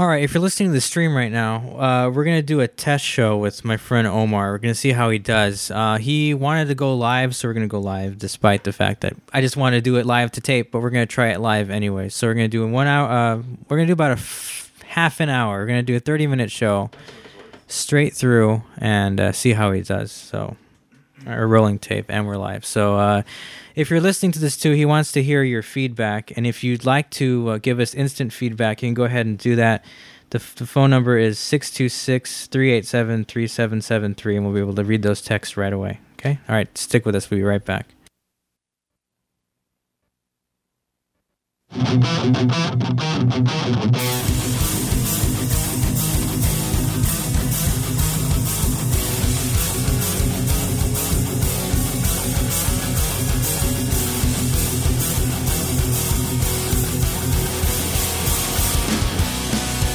All right, if you're listening to the stream right now, uh, we're gonna do a test show with my friend Omar. We're gonna see how he does. Uh, he wanted to go live, so we're gonna go live, despite the fact that I just want to do it live to tape. But we're gonna try it live anyway. So we're gonna do in one hour. Uh, we're gonna do about a f- half an hour. We're gonna do a 30 minute show, straight through, and uh, see how he does. So, a rolling tape, and we're live. So. Uh, if you're listening to this too, he wants to hear your feedback. And if you'd like to uh, give us instant feedback, you can go ahead and do that. The, f- the phone number is 626 387 3773, and we'll be able to read those texts right away. Okay? All right, stick with us. We'll be right back.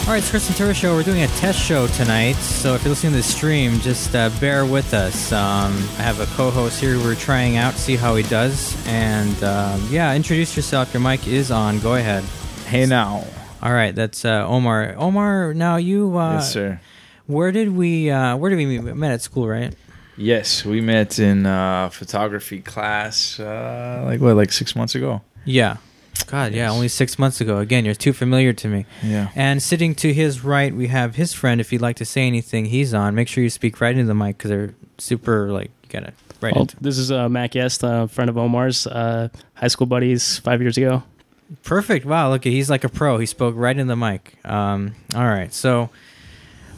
All right, it's Chris Ventura Show. We're doing a test show tonight, so if you're listening to the stream, just uh, bear with us. Um, I have a co-host here. We're trying out, see how he does, and um, yeah, introduce yourself. Your mic is on. Go ahead. Hey now. All right, that's uh, Omar. Omar, now you. Uh, yes, sir. Where did we? Uh, where did we meet? We met at school, right? Yes, we met in uh, photography class. Uh, like what? Like six months ago. Yeah. God, yeah, only six months ago. Again, you're too familiar to me. Yeah. And sitting to his right, we have his friend. If you'd like to say anything, he's on. Make sure you speak right into the mic because they're super like you gotta right Well, into. this is uh, Matt Guest, a friend of Omar's, uh, high school buddies five years ago. Perfect. Wow, look, he's like a pro. He spoke right in the mic. Um, all right, so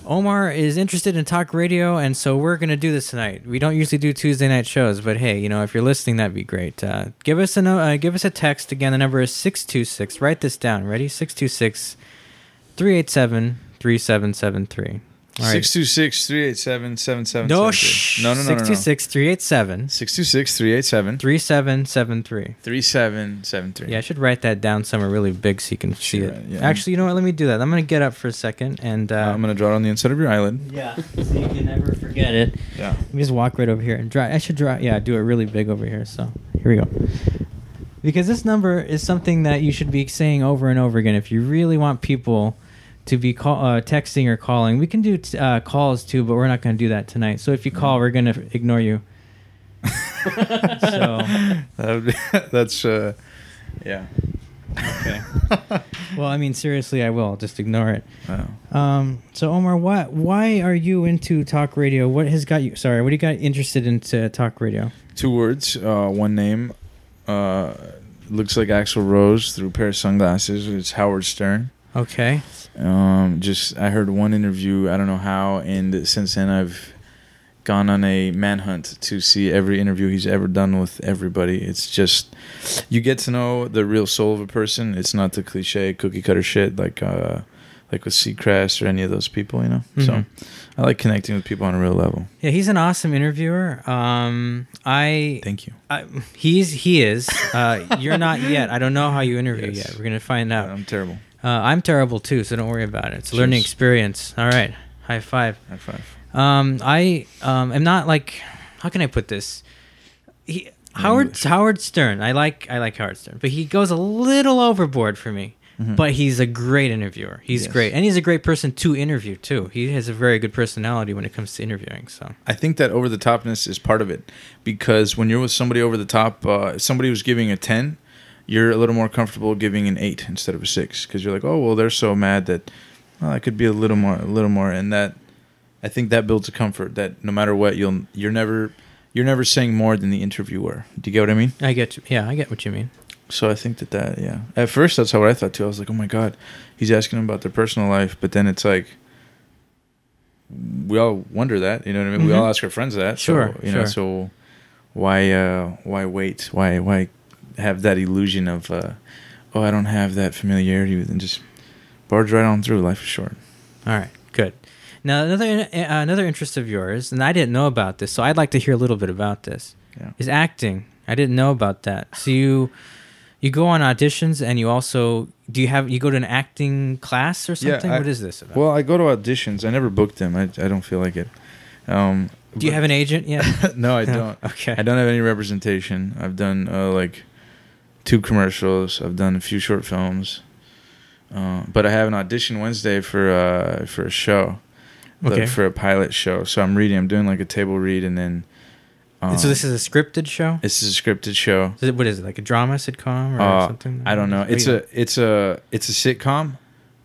Omar is interested in talk radio, and so we're gonna do this tonight. We don't usually do Tuesday night shows, but hey, you know, if you're listening, that'd be great. Uh, give us a uh, give us a text again. The number is six two six. Write this down. Ready? Six two six three eight seven three seven seven three. All right. Six two six three eight seven seven seven. No, shh. No, no, no, no. Six two six three eight seven Six two six three eight seven three seven seven three. three seven seven three. Yeah, I should write that down somewhere really big so you can see Sure, it. yeah. Actually, you know what? Let me do that. I'm gonna get up for a second and. Uh, I'm gonna draw it on the inside of your eyelid. yeah, so you can never forget it. Yeah. Let me just walk right over here and draw. I should draw. Yeah, do it really big over here. So here we go. Because this number is something that you should be saying over and over again if you really want people to be call, uh, texting or calling. We can do t- uh, calls too, but we're not going to do that tonight. So if you call, we're going to ignore you. so That be, that's uh, yeah. okay. well, I mean, seriously, I will just ignore it. Wow. Um, so Omar, what? Why are you into talk radio? What has got you? Sorry, what do you got interested into talk radio? Two words, uh, one name. Uh, looks like Axl Rose through a pair of sunglasses. It's Howard Stern. Okay. Um, just I heard one interview. I don't know how, and since then I've gone on a manhunt to see every interview he's ever done with everybody. It's just you get to know the real soul of a person. It's not the cliche cookie cutter shit like uh like with Seacrest or any of those people, you know. Mhm. So I like connecting with people on a real level. Yeah, he's an awesome interviewer. Um, I, Thank you. I he's he is. Uh, you're not yet. I don't know how you interview Yes. yet. We're gonna find out. I'm terrible. Uh, I'm terrible too, so don't worry about it. It's a learning experience. All right, high five. High five. Um, I um, am not like how can I put this? He, Howard English. Howard Stern. I like I like Howard Stern, but he goes a little overboard for me. But he's a great interviewer. He's Yes. great, and he's a great person to interview too. He has a very good personality when it comes to interviewing. So I think that over the topness is part of it because when you're with somebody over the top, uh, if somebody was giving a 10, you're a little more comfortable giving an 8 instead of a 6 because you're like, oh, well, they're so mad that well, I could be a little more, a little more. And that, I think that builds a comfort that no matter what, you'll, you're never, you're never saying more than the interviewer. Do you get what I mean? I get you. Yeah, I get what you mean. So I think that that, yeah. At first, that's how I thought too. I was like, oh my God, he's asking them about their personal life. But then it's like, we all wonder that, you know what I mean? We Mhm. all ask our friends that. Sure, So, you know, so why, uh, why wait? Why, why have that illusion of, uh, oh, I don't have that familiarity with, and just barge right on through. Life is short. All right, good. Now another uh, another interest of yours, and I didn't know about this, so I'd like to hear a little bit about this. Yeah. Is acting. I didn't know about that. So you you go on auditions, and you also do you have you go to an acting class or Yeah, something? I- what is this about? Well, I go to auditions. I never booked them. I, I don't feel like it. Um, do you have an agent yet? no, I don't. Okay. I don't have any representation. I've done uh, like two commercials. I've done a few short films. Uh, but I have an audition Wednesday for uh, for a show, like, for a pilot show. So I'm reading. I'm doing like a table read, and then. Um, so this is a scripted show. This is a scripted show. What is it like a drama sitcom or Uh, something? I don't know. It's a it's a it's a sitcom,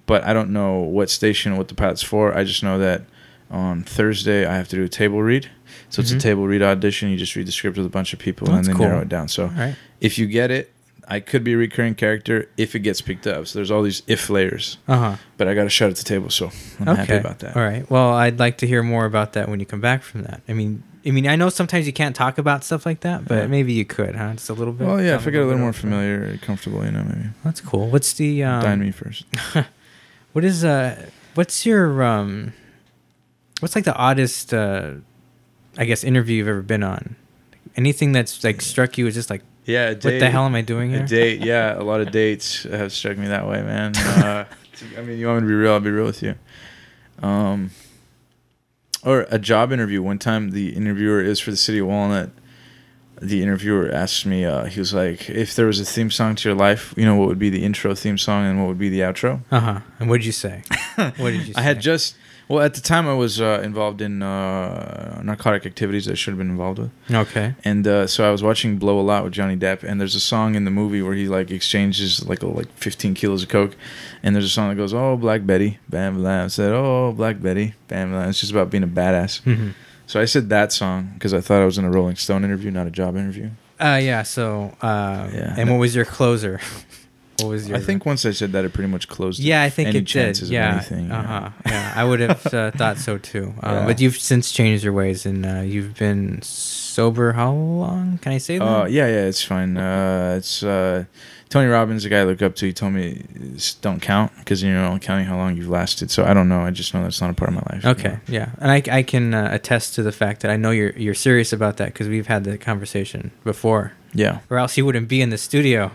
but I don't know what station what the pilot's for. I just know that on Thursday I have to do a table read. So it's Mhm. a table read audition. You just read the script with a bunch of people Oh, and then cool. narrow it down. So right. if you get it, I could be a recurring character if it gets picked up. So there's all these if layers, Uh huh. but I got to shut at the table. So I'm okay. happy about that. All right. Well, I'd like to hear more about that when you come back from that. I mean, I mean, I know sometimes you can't talk about stuff like that, but Yeah. maybe you could, huh? Just a little bit. Well, yeah, if I get a little more familiar, comfortable, you know, maybe That's cool. What's the um, dine me first. What is uh? What's your um? What's like the oddest uh? I guess interview you've ever been on. Anything that's like struck you as just like, Yeah, what the hell am I doing A date, yeah, a lot of dates have struck me that way, man. Uh, I mean, you want me to be real? I'll be real with you. Um, or a job interview. One time, the interviewer is for the city of Walnut. The interviewer asked me, uh, he was like, if there was a theme song to your life, you know, what would be the intro theme song and what would be the outro? Uh huh. And what did you say? What did you? I had just, well, at the time, I was uh, involved in uh, narcotic activities I should have been involved with. Okay. And uh, so I was watching Blow a Lot with Johnny Depp, and there's a song in the movie where he like exchanges like a, like 15 kilos of coke, and there's a song that goes, "Oh Black Betty, bam blam," said, "Oh Black Betty, bam blam." It's just about being a badass. hmm So I said that song because I thought I was in a Rolling Stone interview, not a job interview. Uh yeah. So uh, Yeah. and what was your closer? what was your? I think once I said that, it pretty much closed. Yeah, I think any it did. chances of Yeah. anything, yeah. Uh huh. Yeah, I would have uh, thought so too. Um, Yeah. But you've since changed your ways, and uh, you've been sober how long? Can I say that? Uh, yeah, yeah, it's fine. Uh, it's uh, Tony Robbins, the guy I look up to. He told me don't count because you're only counting how long you've lasted. So I don't know. I just know that's not a part of my life. Okay, yeah, and I, I can uh, attest to the fact that I know you're you're serious about that because we've had the conversation before, Yeah. or else you wouldn't be in the studio.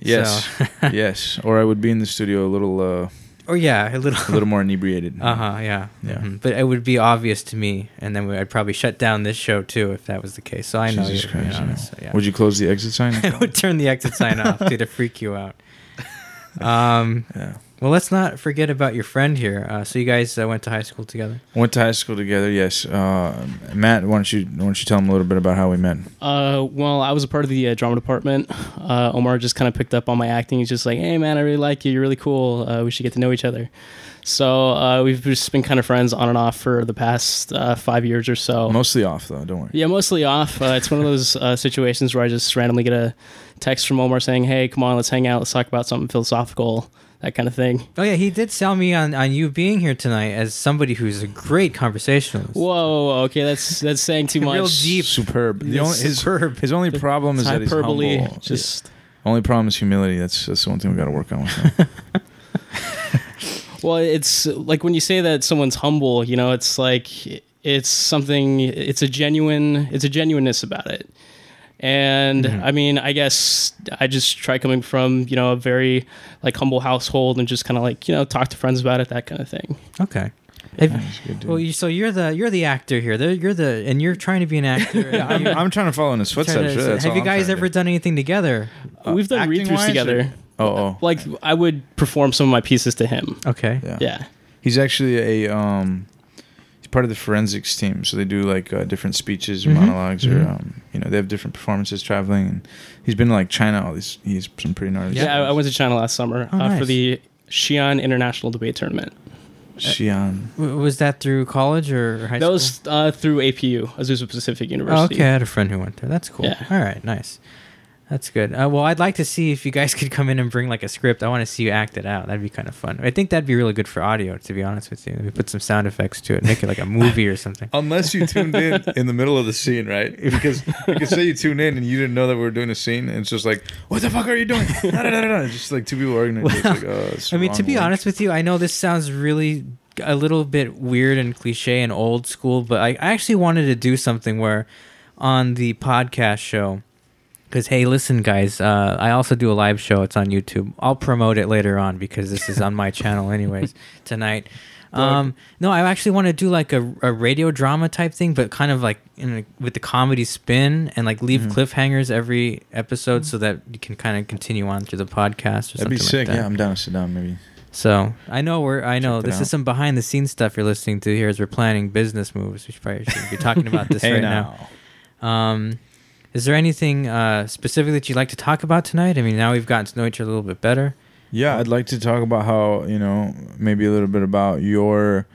Yes. So- yes. Or I would be in the studio a little, uh, or yeah, a little, a little more inebriated. Uh huh. Yeah. Yeah. Mhm. But it would be obvious to me, and then I'd probably shut down this show too if that was the case. So I know Jesus Christ, yeah. so yeah. Would you close the exit sign? I would turn the exit sign off to, to freak you out. Um, yeah. Well, let's not forget about your friend here. Uh, so you guys uh, went to high school together. Went to high school together. Yes. Uh, Matt, why don't you why don't you tell him a little bit about how we met? Uh, well, I was a part of the uh, drama department. Uh, Omar just kind of picked up on my acting. He's just like, "Hey, man, I really like you. You're really cool. Uh, we should get to know each other." So uh, we've just been kind of friends on and off for the past uh, five years or so. Mostly off though. Don't worry. Yeah, mostly off. Uh, it's one of those uh, situations where I just randomly get a text from Omar saying, "Hey, come on, let's hang out. Let's talk about something philosophical, that kind of thing." Oh yeah, he did sell me on, on you being here tonight as somebody who's a great conversationalist. Whoa, okay, that's that's saying too much. Real deep. Superb. The only, his, superb. his only problem It's is that he's hyperbole. humble. Just only problem is humility. That's that's the one thing we got to work on with him. well, it's like when you say that someone's humble, you know, it's like it's something. It's a genuine. It's a genuineness about it. And Mhm. I mean, I guess I just try coming from you know a very like humble household and just kind of like you know talk to friends about it, that kind of thing. Okay. Have- He's a good dude. well, you, so you're the you're the actor here. The- You're the and you're trying to be an actor. yeah, I'm, I'm trying to follow in his footsteps. to- really, have you guys trying to ever done anything together? Uh, We've done read throughs together. or- Oh, oh, Like I would perform some of my pieces to him. Okay. yeah. Yeah. He's actually a um, he's part of the forensics team, so they do like uh, different speeches or Mhm. monologues, or Mhm. um, you know, they have different performances traveling. And he's been to like China. All these, he's some pretty gnarly. Yeah, I, I went to China last summer Oh, uh, nice. for the Xi'an International Debate Tournament. Xi'an. W- Was that through college or high That school? was uh, through APU, Azusa Pacific University. Oh, University. okay, I had a friend who went there. That's cool. Yeah. All right, nice. That's good. Uh, well, I'd like to see if you guys could come in and bring like a script. I want to see you act it out. That'd be kind of fun. I think that'd be really good for audio, to be honest with you. Maybe put some sound effects to it, make it like a movie or something. Unless you tuned in in the middle of the scene, right? Because you could say you tuned in and you didn't know that we were doing a scene, and it's just like, what the fuck are you doing? Da. Just like two people arguing. It's like, oh, I mean, to be one. honest with you, I know this sounds really a little bit weird and cliche and old school, but I, I actually wanted to do something where on the podcast show, because hey, listen, guys, uh, I also do a live show. It's on YouTube. I'll promote it later on because this is on my channel, anyways. Tonight. Um, no, I actually want to do like a, a radio drama type thing, but kind of like in a, with the comedy spin and like leave Mhm. cliffhangers every episode so that you can kind of continue on through the podcast or That'd be something sick. like that. yeah, I'm down to sit down. Maybe. So I know we're. I know Check this is some behind the scenes stuff you're listening to here as we're planning business moves. We should probably shouldn't be talking about this Hey right now. Um, is there anything uh, specific that you'd like to talk about tonight? I mean, now we've gotten to know each other a little bit better. Yeah, I'd like to talk about how you know maybe a little bit about your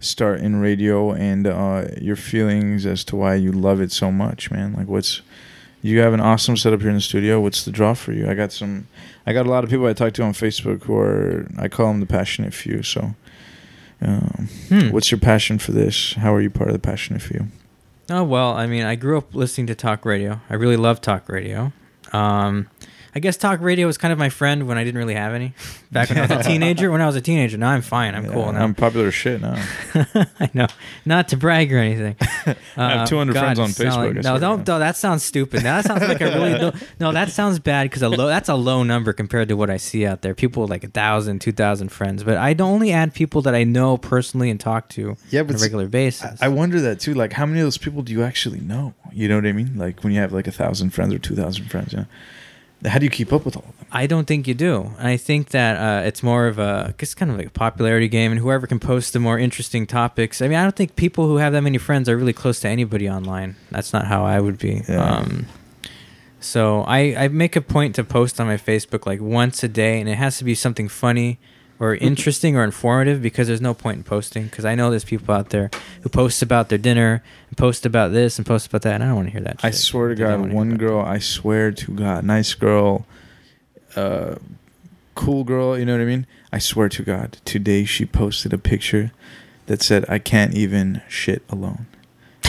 start in radio and uh, your feelings as to why you love it so much, man. Like, what's you have an awesome setup here in the studio. What's the draw for you? I got some. I got a lot of people I talk to on Facebook who are I call them the passionate few. So, um, Hmm. what's your passion for this? How are you part of the passionate few? Oh well, I mean, I grew up listening to talk radio. I really love talk radio. Um, I guess talk radio was kind of my friend when I didn't really have any. Back when I was a teenager. When I was a teenager, now I'm fine. I'm Yeah, cool now. I'm popular as shit now. I know, not to brag or anything. I have uh, 200 friends on Facebook, no, don't. No, that sounds stupid. That sounds like a really no, no. That sounds bad because a low. That's a low number compared to what I see out there. People with like a thousand, two thousand friends. But I only add people that I know personally and talk to Yeah, on but a s- regular basis. I I wonder that too. Like, how many of those people do you actually know? You know what I mean? Like when you have like a thousand friends or two thousand friends. Yeah. How do you keep up with all of them? I don't think you do. I think that uh, it's more of a, it's kind of like a popularity game, and whoever can post the more interesting topics. I mean, I don't think people who have that many friends are really close to anybody online. That's not how I would be. Yeah. Um, so I, I make a point to post on my Facebook like once a day, and it has to be something funny or interesting or informative because there's no point in posting because I know there's people out there who post about their dinner and post about this and post about that, and I don't want to hear that. I swear to God, one girl. I swear to God, nice girl, uh, cool girl. You know what I mean? I swear to God, today she posted a picture that said, "I can't even shit alone."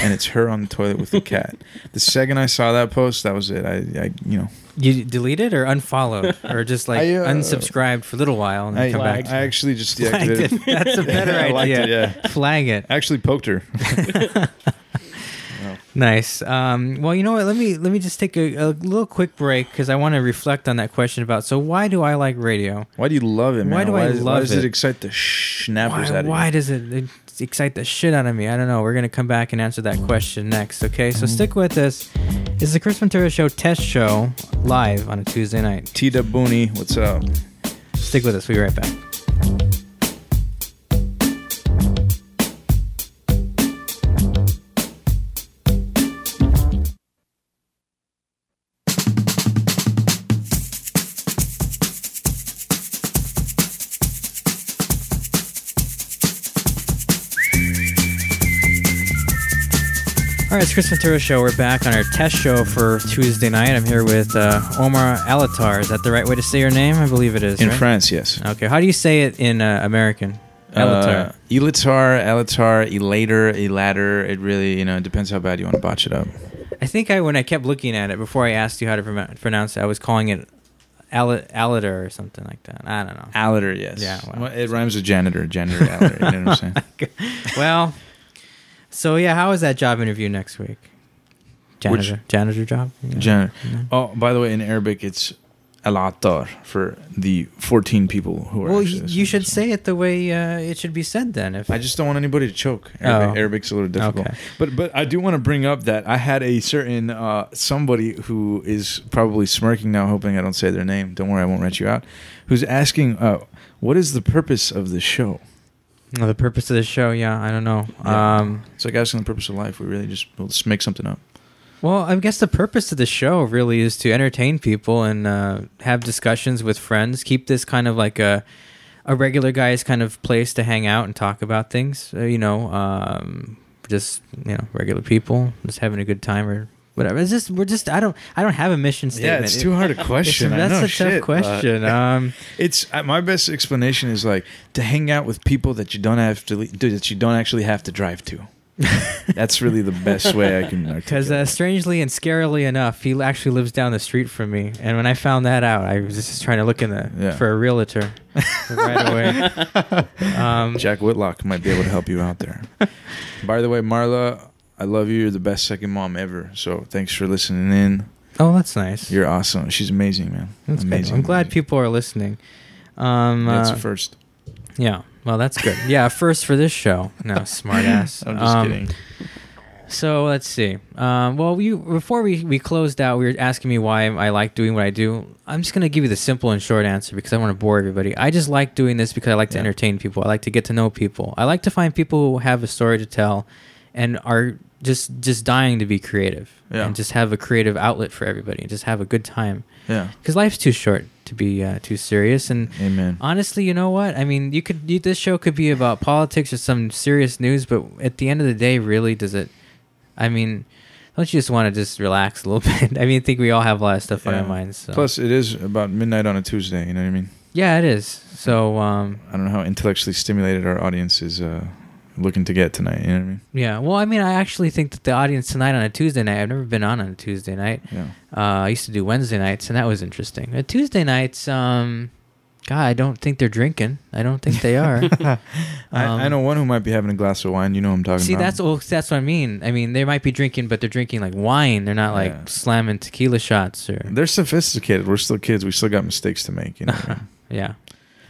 And it's her on the toilet with the cat. The second I saw that post, that was it. I, I you know, You deleted or unfollowed or just like I, uh, unsubscribed for a little while and then I, come back. I actually just deactivated. it. That's a better liked idea. it, yeah. Flag it. I actually poked her. Nice. Um, well, you know what? Let me let me just take a, a little quick break because I want to reflect on that question about. So, why do I like radio? Why do you love it, man? Why do I does- Why love does it it? excite the schnappers Why, out of why you? does it, it excite the shit out of me? I don't know. We're gonna come back and answer that question next. Okay, so stick with us. It's the Chris Ventura Show test show live on a Tuesday night. T Dub Booney, what's up? Stick with us. We'll be right back. Right, it's Chris Ventura Show. We're back on our test show for Tuesday night. I'm here with uh, Omar Alatar. Is that the right way to say your name? I believe it is. In right? France, yes. Okay. How do you say it in uh, American? Uh, Alatar. Elatar, Elatar, Elater, Elater. It really, you know, it depends how bad you want to botch it up. I think I when I kept looking at it before I asked you how to prom- pronounce it, I was calling it Al- Alatar or something like that. I don't know. Alater, yes. Yeah, well. Well, it rhymes with janitor, janitor, Alater. You know what I'm saying? well, so yeah, how is that job interview next week? Janitor, janitor job. Yeah. Janitor. Yeah. Oh, by the way, in Arabic, it's Alatar for the 14 people who are. Well, you, you should this say it the way uh, it should be said. Then, if I just don't want anybody to choke. Arabic, Oh. Arabic's a little difficult. Okay. But but I do want to bring up that I had a certain uh, somebody who is probably smirking now, hoping I don't say their name. Don't worry, I won't rat you out. Who's asking, uh, what is the purpose of the show? Well, the purpose of the show, yeah, I don't know. Yeah. Um, It's like asking the purpose of life. We really just we'll just make something up. Well, I guess the purpose of the show really is to entertain people and uh, have discussions with friends. Keep this kind of like a a regular guy's kind of place to hang out and talk about things. Uh, you know, um, just you know, regular people just having a good time or whatever. It's just we're just I don't I don't have a mission statement. Yeah, it's too hard a question. I that's know, a shit, tough question. um, It's uh, my best explanation is like to hang out with people that you don't have to that you don't actually have to drive to. That's really the best way I can. Because uh, strangely and scarily enough, he actually lives down the street from me. And when I found that out, I was just trying to look in the Yeah. for a realtor right away. Um, Jack Whitlock might be able to help you out there. By the way, Marla, I love you. You're the best second mom ever. So thanks for listening in. oh, that's nice. You're awesome. She's amazing, man. That's good. amazing. I'm glad amazing. people are listening. Um, That's uh, a first. yeah. Well, that's good. Yeah, first for this show. No, smart ass. I'm just Um, kidding. So let's see. Um, well, we before we, we closed out, we were asking me why I like doing what I do. I'm just gonna give you the simple and short answer because I want to bore everybody. I just like doing this because I like to Yeah. entertain people. I like to get to know people. I like to find people who have a story to tell, and are just just dying to be creative Yeah. and just have a creative outlet for everybody and just have a good time. Yeah. Because life's too short to be uh, too serious and. Amen. Honestly, you know what? I mean, you could you, this show could be about politics or some serious news, but at the end of the day, really, does it? I mean, don't you just want to just relax a little bit? I mean, I think we all have a lot of stuff on our minds. So. Plus, it is about midnight on a Tuesday. You know what I mean? yeah, it is. So, um, I don't know how intellectually stimulated our audience is uh, looking to get tonight. You know what I mean? yeah. Well, I mean, I actually think that the audience tonight on a Tuesday night. I've never been on on a Tuesday night. Yeah. Uh, I used to do Wednesday nights, and that was interesting. Uh, Tuesday nights, um, God, I don't think they're drinking. I don't think they are. I, I Um, know one who might be having a glass of wine. You know what I'm talking See, about. that's well, that's what I mean. I mean, they might be drinking, but they're drinking like wine. They're not like Yeah. slamming tequila shots or. They're sophisticated. We're still kids. We still got mistakes to make. You know. I yeah.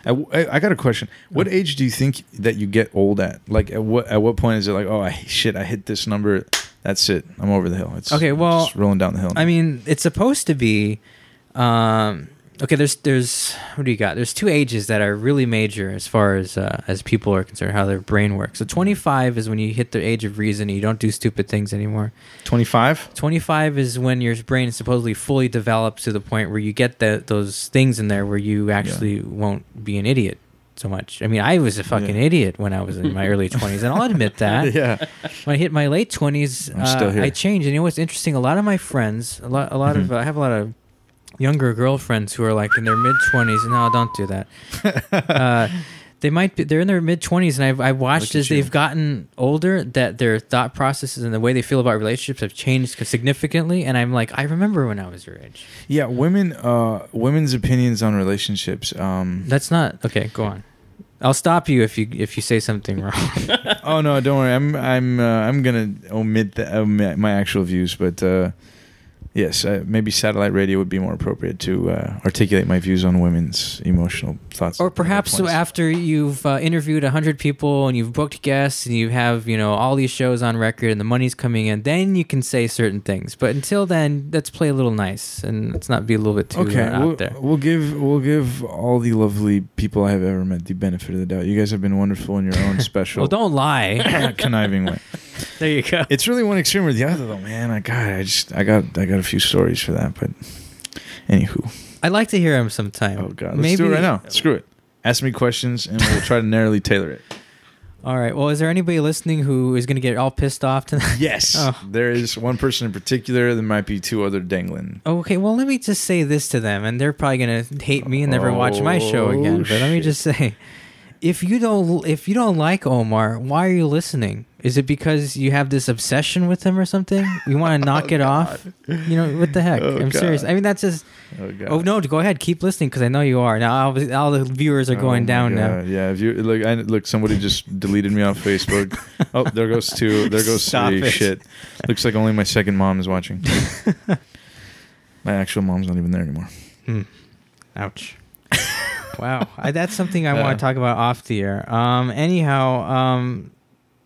I, I- got a question. What age do you think that you get old at? Like, at what at what point is it like, oh, I, shit, I hit this number. That's it. I'm over the hill. It's Okay, well, just rolling down the hill. I mean, it's supposed to be. Um, okay, there's there's what do you got? There's two ages that are really major as far as uh, as people are concerned, how their brain works. So 25 is when you hit the age of reason and you don't do stupid things anymore. 25. 25 is when your brain is supposedly fully developed to the point where you get the, those things in there where you actually won't be an idiot so much. I mean, I was a fucking Yeah. idiot when I was in my early 20s, and I'll admit that. yeah. When I hit my late 20s, I'm uh. I changed. And you know what's interesting? A lot of my friends, a lot, a lot of, Mhm. uh, I have a lot of younger girlfriends who are like in their mid 20s. No, don't do that. uh, they might be they're in their mid 20s and I've, I've watched as you. they've gotten older that their thought processes and the way they feel about relationships have changed significantly and i'm like i remember when i was your age Yeah. Women. Uh, women's opinions on relationships. Um. that's not okay go on i'll stop you if you if you say something wrong oh no, don't worry. I'm I'm uh, I'm gonna omit, the, omit my actual views, but uh, yes, uh, maybe satellite radio would be more appropriate to uh, articulate my views on women's emotional thoughts. or perhaps points. after you've uh, interviewed 100 people and you've booked guests and you have you know all these shows on record and the money's coming in then you can say certain things but until then let's play a little nice and let's not be a little bit too Okay, uh, out we'll, there we'll give we'll give all the lovely people I have ever met the benefit of the doubt. You guys have been wonderful in your own special, well don't lie conniving way. there you go It's really one extreme or the other, though, man. I got, I just, I got, I got a few stories for that, but anywho, I'd like to hear him sometime. oh god, let's do it right now. Screw it. Ask me questions, and we'll try to narrowly tailor it. All right. Well, is there anybody listening who is going to get all pissed off tonight? Yes, Oh. there is one person in particular. There might be two other dangling. Okay. Well, let me just say this to them, and they're probably going to hate me and never watch my show Oh, again. But let me oh, just say, if you don't, if you don't like Omar, why are you listening? Is it because you have this obsession with him or something? You want to knock Oh, it off? You know what the heck? Oh, I'm serious. I mean, that's just. Oh god. Oh no! Go ahead. Keep listening because I know you are. Now all, all the viewers are Oh, going down now. Yeah, if you look, I, look, somebody just deleted me off Facebook. oh, there goes two. There goes Stop three. it. Shit. Looks like only my second mom is watching. my actual mom's not even there anymore. Hmm. Ouch. wow. I, that's something I Yeah. want to talk about off the air. Um. Anyhow. Um.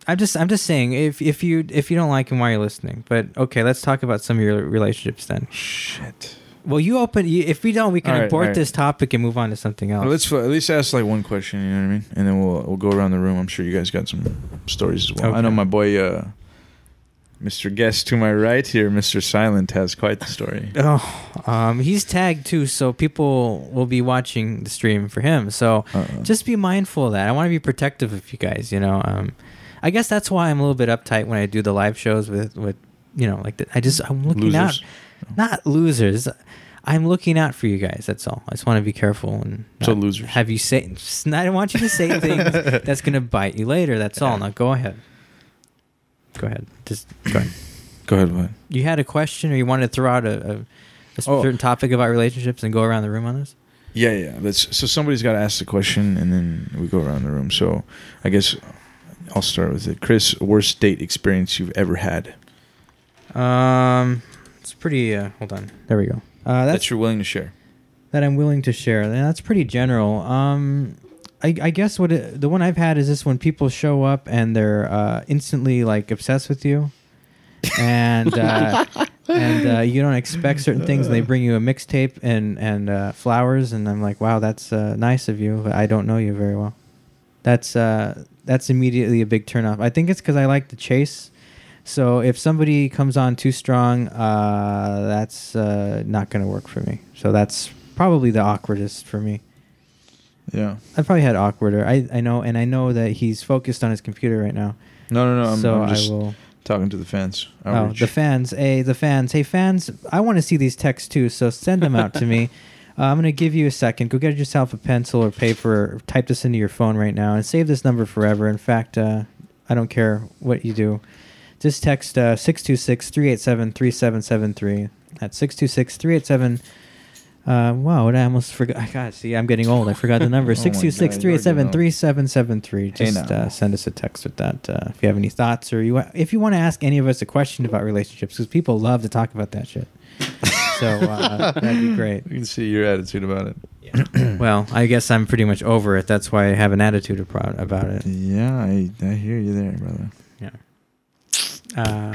I'm just. I'm just saying. If if you if you don't like him, why are you listening? But okay, let's talk about some of your relationships then. Shit. Well, you open. You, if we don't, we can All right, abort all right. this topic and move on to something else. Well, let's at least ask like one question. You know what I mean? And then we'll we'll go around the room. I'm sure you guys got some stories as well. I know my boy, uh, Mr. Guest to my right here, Mr. Silent, has quite the story. Oh, um, he's tagged too, so people will be watching the stream for him. So Uh-uh. just be mindful of that. I want to be protective of you guys. You know, um, I guess that's why I'm a little bit uptight when I do the live shows with with you know like the, I just I'm looking out, not losers. I'm looking out for you guys. That's all. I just want to be careful and So losers. Have you say? just- I don't want you to say things that's gonna bite you later. That's all. Now go ahead. Go ahead. Just go ahead. Go ahead, what? You had a question, or you wanted to throw out a, a, a Oh. certain topic about relationships and go around the room on this? Yeah, yeah. Let's. So somebody's got to ask the question, and then we go around the room. So I guess I'll start with it. Chris, worst date experience you've ever had Um, it's pretty. Uh, hold on. There we go. Uh, that that's you're willing to share? that I'm willing to share. That's pretty general. Um, I, I guess what it, the one I've had is this when people show up and they're uh, instantly like obsessed with you, and uh, and uh, you don't expect certain things, and they bring you a mixtape and and uh, flowers, and I'm like, wow, that's uh, nice of you. But I don't know you very well. That's uh, that's immediately a big turnoff. I think it's because I like the chase. So if somebody comes on too strong, uh, that's uh, not going to work for me. So that's probably the awkwardest for me. Yeah. I probably had awkwarder. I I know, and I know that he's focused on his computer right now. No, no, no. I'm, so I'm just I will. talking to the fans. Oh, the fans. Hey, the fans. Hey, fans. I want to see these texts too. So send them out to me. Uh, I'm gonna give you a second. Go get yourself a pencil or paper. Or type this into your phone right now and save this number forever. In fact, uh, I don't care what you do. Just text uh, 626-387-3773. That's 626-387. Uh, wow, I almost forgot. I got see. I'm getting old. I forgot the number. Oh my God, Six two six three eight seven three seven seven three. Hey, Just uh, send us a text with that uh, if you have any thoughts or you if you want to ask any of us a question about relationships because people love to talk about that shit. so uh, that'd be great. You can see your attitude about it. Well, I guess I'm pretty much over it. That's why I have an attitude about about it. Yeah, I, I hear you there, brother. Yeah. Um,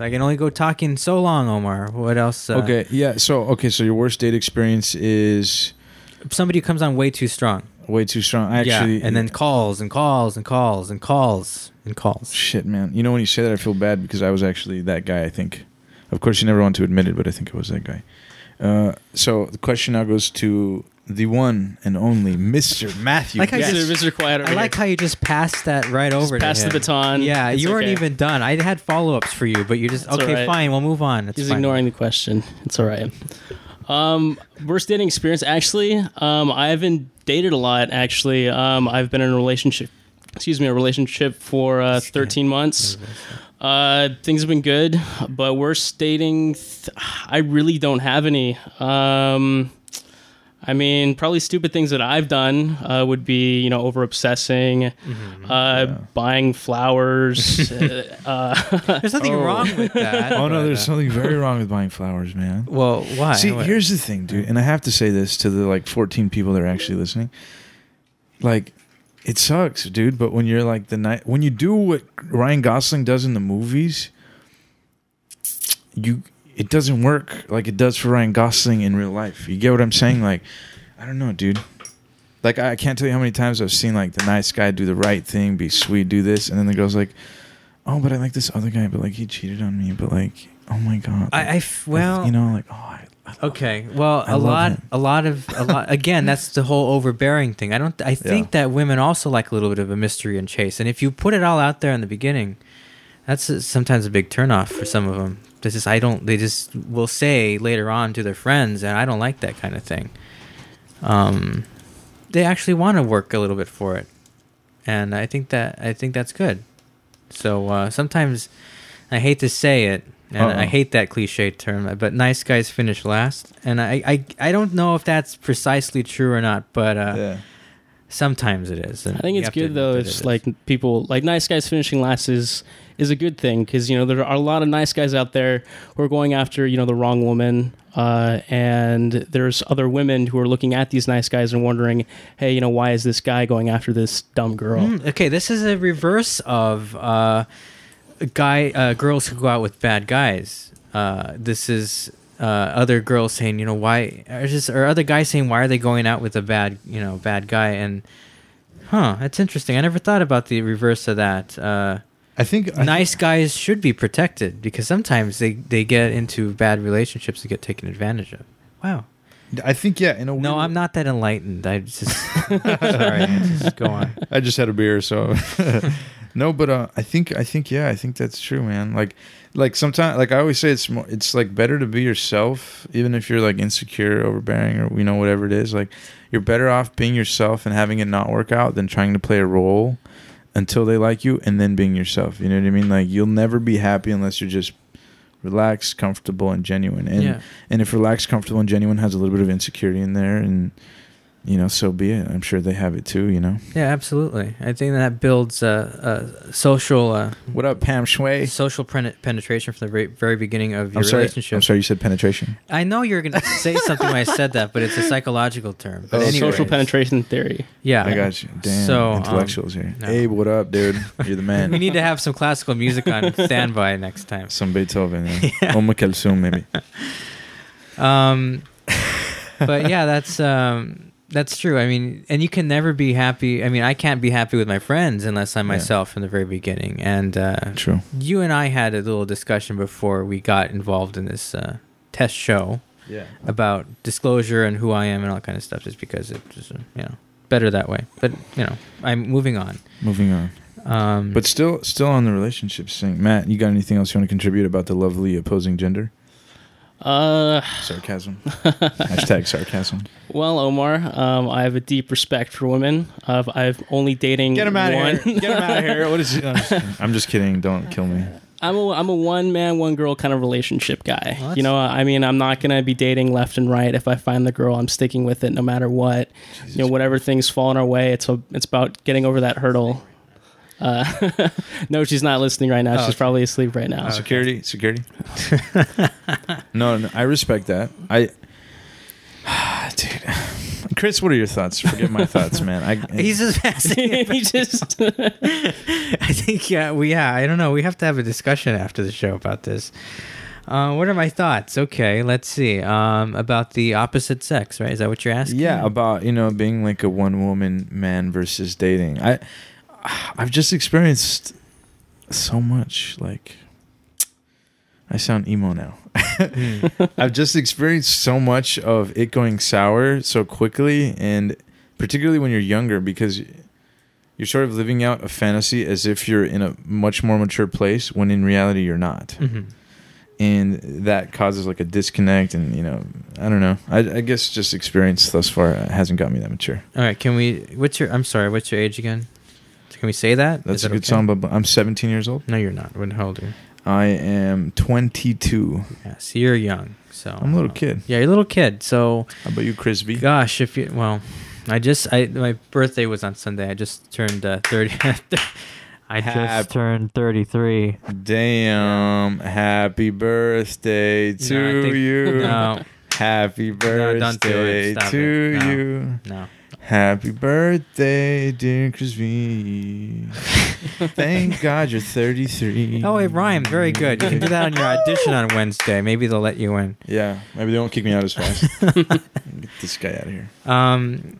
I can only go talking so long, Omar. What else? Uh, okay, yeah. So, okay, so your worst date experience is Somebody comes on way too strong. way too strong. I actually, yeah, and then calls and calls and calls and calls and calls. shit, man. You know, when you say that, I feel bad because I was actually that guy. I think. Of course, you never want to admit it, but I think it was that guy. Uh, so the question now goes to the one and only Mr. Matthew. Like how you Guest. just- Mr. Quiet. I like how you just passed that right Just over. to pass the him. baton. Yeah, It's you weren't okay. even done. I had follow ups for you, but you're just It's okay. alright. Fine, we'll move on. It's He's fine. ignoring the question. It's all right. Um, worst dating experience. Actually, um, I haven't dated a lot. Actually, um, I've been in a relationship. Excuse me, a relationship for uh, 13 months. Uh, things have been good, but worst dating. Th- I really don't have any. Um, I mean, probably stupid things that I've done uh, would be, you know, over obsessing, Mm-hmm. uh, buying flowers. uh, uh, There's nothing Oh. wrong with that. Oh no, there's uh, something very wrong with buying flowers, man. Well, why? See, What? here's the thing, dude, and I have to say this to the like 14 people that are actually listening. Like, it sucks, dude. But when you're like the night, when you do what Ryan Gosling does in the movies, you it doesn't work like it does for Ryan Gosling in real life. You get what I'm saying? Like, I don't know, dude. Like, I can't tell you how many times I've seen like the nice guy do the right thing, be sweet, do this, and then the girl's like, "Oh, but I like this other guy, but like he cheated on me, but like, oh my god." I, I f- well, you know, like, oh, I, I love Okay. Well, I a lot, him. a lot of, a lot. Again, that's the whole overbearing thing. I don't. I think that women also like a little bit of a mystery and chase. And if you put it all out there in the beginning, that's a, sometimes a big turnoff for some of them. This is I don't. They just will say later on to their friends, and I don't like that kind of thing. Um, they actually want to work a little bit for it, and I think that I think that's good. So uh, sometimes I hate to say it, and I Uh-oh. hate that cliche term, but nice guys finish last, and I I, I don't know if that's precisely true or not, but uh, Yeah. sometimes it is. and I think it's have to good though It's it like people like nice guys finishing last is is a good thing because you know there are a lot of nice guys out there who are going after you know the wrong woman uh, and there's other women who are looking at these nice guys and wondering hey you know why is this guy going after this dumb girl Mm, okay, this is a reverse of uh, guy uh, girls who go out with bad guys. Uh, this is uh, other girls saying, you know, why, or just or other guys saying, why are they going out with a bad, you know, bad guy? And huh, that's interesting. I never thought about the reverse of that. Uh, I think I nice guys should be protected because sometimes they they get into bad relationships and get taken advantage of. Wow. I think yeah. In a No, weird- I'm not that enlightened. I just sorry. Just go on. I just had a beer, so no. But uh, I think I think yeah, I think that's true, man. Like like sometimes like I always say, it's more it's like better to be yourself, even if you're like insecure, overbearing, or you know whatever it is. Like you're better off being yourself and having it not work out than trying to play a role until they like you and then being yourself. You know what I mean? Like you'll never be happy unless you're just relaxed, comfortable, and genuine. And yeah. and if relaxed, comfortable, and genuine has a little bit of insecurity in there, and you know, so be it. I'm sure they have it too. You know. Yeah, absolutely. I think that builds uh, uh, social uh, What up, Pam Shway? social pen- penetration from the very, very beginning of your I'm sorry. relationship. I'm sorry. You said penetration. I know you're going to say something when I said that, but it's a psychological term. But Oh, anyway, Social penetration theory. Yeah, I got you. Damn. So, um, intellectuals here. no. Abe, what up, dude? You're the man. we need to have some classical music on standby next time. Some Beethoven. Yeah. Yeah. Oma Kulthum, maybe. Um, but yeah, that's um, that's true. I mean, and you can never be happy. I mean, I can't be happy with my friends unless I'm Yeah. myself from the very beginning. And uh, True. you and I had a little discussion before we got involved in this uh, test show Yeah. about disclosure and who I am and all that kind of stuff, just because it's just, you know better that way. But you know, I'm moving on. Moving on. Um, But still, still on the relationships thing. Matt, you got anything else you want to contribute about the lovely opposing gender? Uh, Sarcasm. Hashtag sarcasm. well, Omar, um, I have a deep respect for women. Uh, I've only dating Get him out one. of here. Get him out of here. What is he? I'm just kidding. I'm just kidding. Don't kill me. I'm a I'm a one man one girl kind of relationship guy. Well, you know, I mean, I'm not gonna be dating left and right. If I find the girl, I'm sticking with it no matter what. you know, whatever things fall in our way, it's a, it's about getting over that hurdle. Uh, no, she's not listening right now. Oh, she's okay. probably asleep right now. Security. Security. no, no, I respect that. I, dude, Chris, what are your thoughts? Forget my thoughts, man. I he's just passing. he just I think yeah, we yeah, I don't know. We have to have a discussion after the show about this. Uh, what are my thoughts? Okay, let's see. Um, about the opposite sex, right? Is that what you're asking? yeah about you know being like a one woman man versus dating. I, I've just experienced so much. Like, I sound emo now. Hmm. I've just experienced so much of it going sour so quickly, and particularly when you're younger, because you're sort of living out a fantasy as if you're in a much more mature place when in reality you're not, Mhm. and that causes like a disconnect. And you know, I don't know. I, I guess just experience thus far hasn't got me that mature. All right. Can we? What's your? I'm sorry. What's your age again? Can we say that? That's Is a that good okay? song, but I'm 17 years old. No, you're not. When how old are you? I am 22. Yeah, so you're young. So I'm a little uh, kid. Yeah, you're a little kid. So How about you, Chris V? gosh, if you well, I just I my birthday was on Sunday. I just turned uh, thirty. I Hap- just turned thirty three. Damn! Happy birthday to No, think- you. No, Happy No, don't do birthday it. To it. No. you. no. Happy birthday, dear Chris V. Thank God you're 33. Oh, it rhymed. Very good. You can do that on your audition on Wednesday. Maybe they'll let you in. Yeah, maybe they won't kick me out as fast. Get this guy out of here. Um,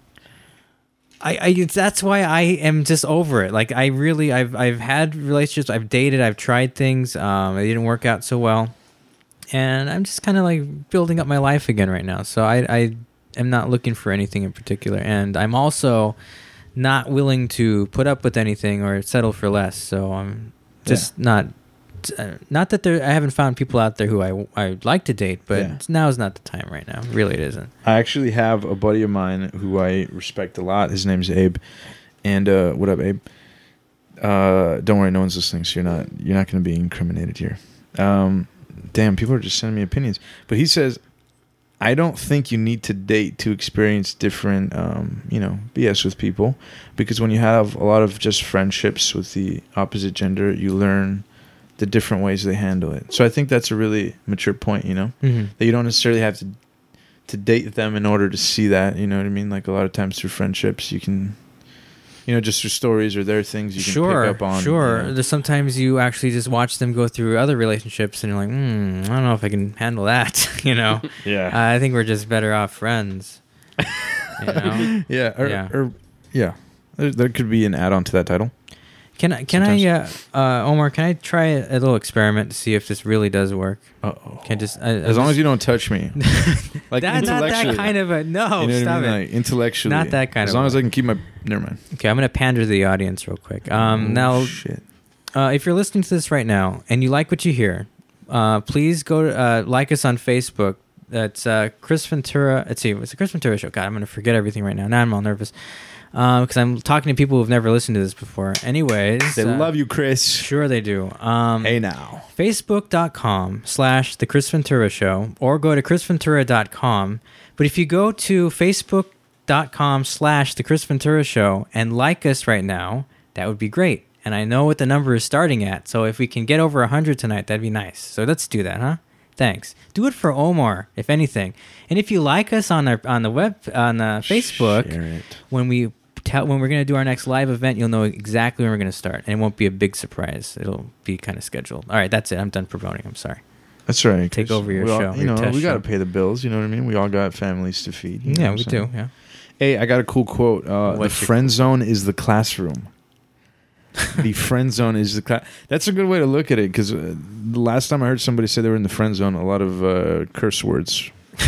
I, I it's, that's why I am just over it. Like I really, I've I've had relationships, I've dated, I've tried things. Um, it didn't work out so well, and I'm just kind of like building up my life again right now. So I I am not looking for anything in particular, and I'm also not willing to put up with anything or settle for less. So I'm just not. Uh, not that there, I haven't found people out there who I I'd like to date, but Yeah. now is not the time right now. Really, it isn't. I actually have a buddy of mine who I respect a lot. His name's Abe. And uh, what up, Abe? Uh, don't worry, no one's listening, so you're not you're not going to be incriminated here. Um, damn, people are just sending me opinions. But he says, I don't think you need to date to experience different, um, you know, BS with people, because when you have a lot of just friendships with the opposite gender, you learn the different ways they handle it. So I think that's a really mature point, you know Mm-hmm. that you don't necessarily have to to date them in order to see that. You know what I mean? Like a lot of times through friendships, you can, you know, just through stories or their things you can sure, pick up on. Sure. you know. Sometimes you actually just watch them go through other relationships, and you're like, hmm, I don't know if I can handle that. you know, Yeah. I think we're just better off friends. you know? yeah. Or, Yeah. Or, yeah. There, there could be an add-on to that title. Can I? Can I? Uh, uh, Omar, can I try a, a little experiment to see if this really does work? Uh oh. Can I just? I, As long as you don't touch me, like that, not that kind of a no. you know stop I it. Like intellectually, Not that kind As of long as. I can keep my. Never mind. Okay, I'm gonna pander to the audience real quick. Um, Oh, now, shit. uh, if you're listening to this right now and you like what you hear, uh, please go to, uh, like us on Facebook. That's uh, Chris Ventura. Let's see, it's a Chris Ventura show. God, I'm gonna forget everything right now. Now I'm all nervous because I'm talking to people who've never listened to this before. Anyways, They uh, love you, Chris. Sure, they do. Um, Hey now. facebook.com slash the chris ventura show or go to chrisventura.com but if you go to facebook.com slash the Chris Ventura Show and like us right now, that would be great. And I know what the number is starting at, so if we can get over 100 tonight, that'd be nice. So let's do that, huh? Thanks. Do it for Omar, if anything. And if you like us on our on the web on the Facebook, when we tell when we're gonna do our next live event, you'll know exactly when we're gonna start, and it won't be a big surprise. It'll be kind of scheduled. All right, that's it. I'm done promoting. I'm sorry. That's right. Take over your all- show, You your know, we got to pay the bills. You know what I mean? We all got families to feed. you know yeah, we do. Yeah. Hey, I got a cool quote. Uh, the friend zone is the classroom. the friend zone is the class. That's a good way to look at it because uh, the last time I heard somebody say they were in the friend zone, a lot of uh, curse words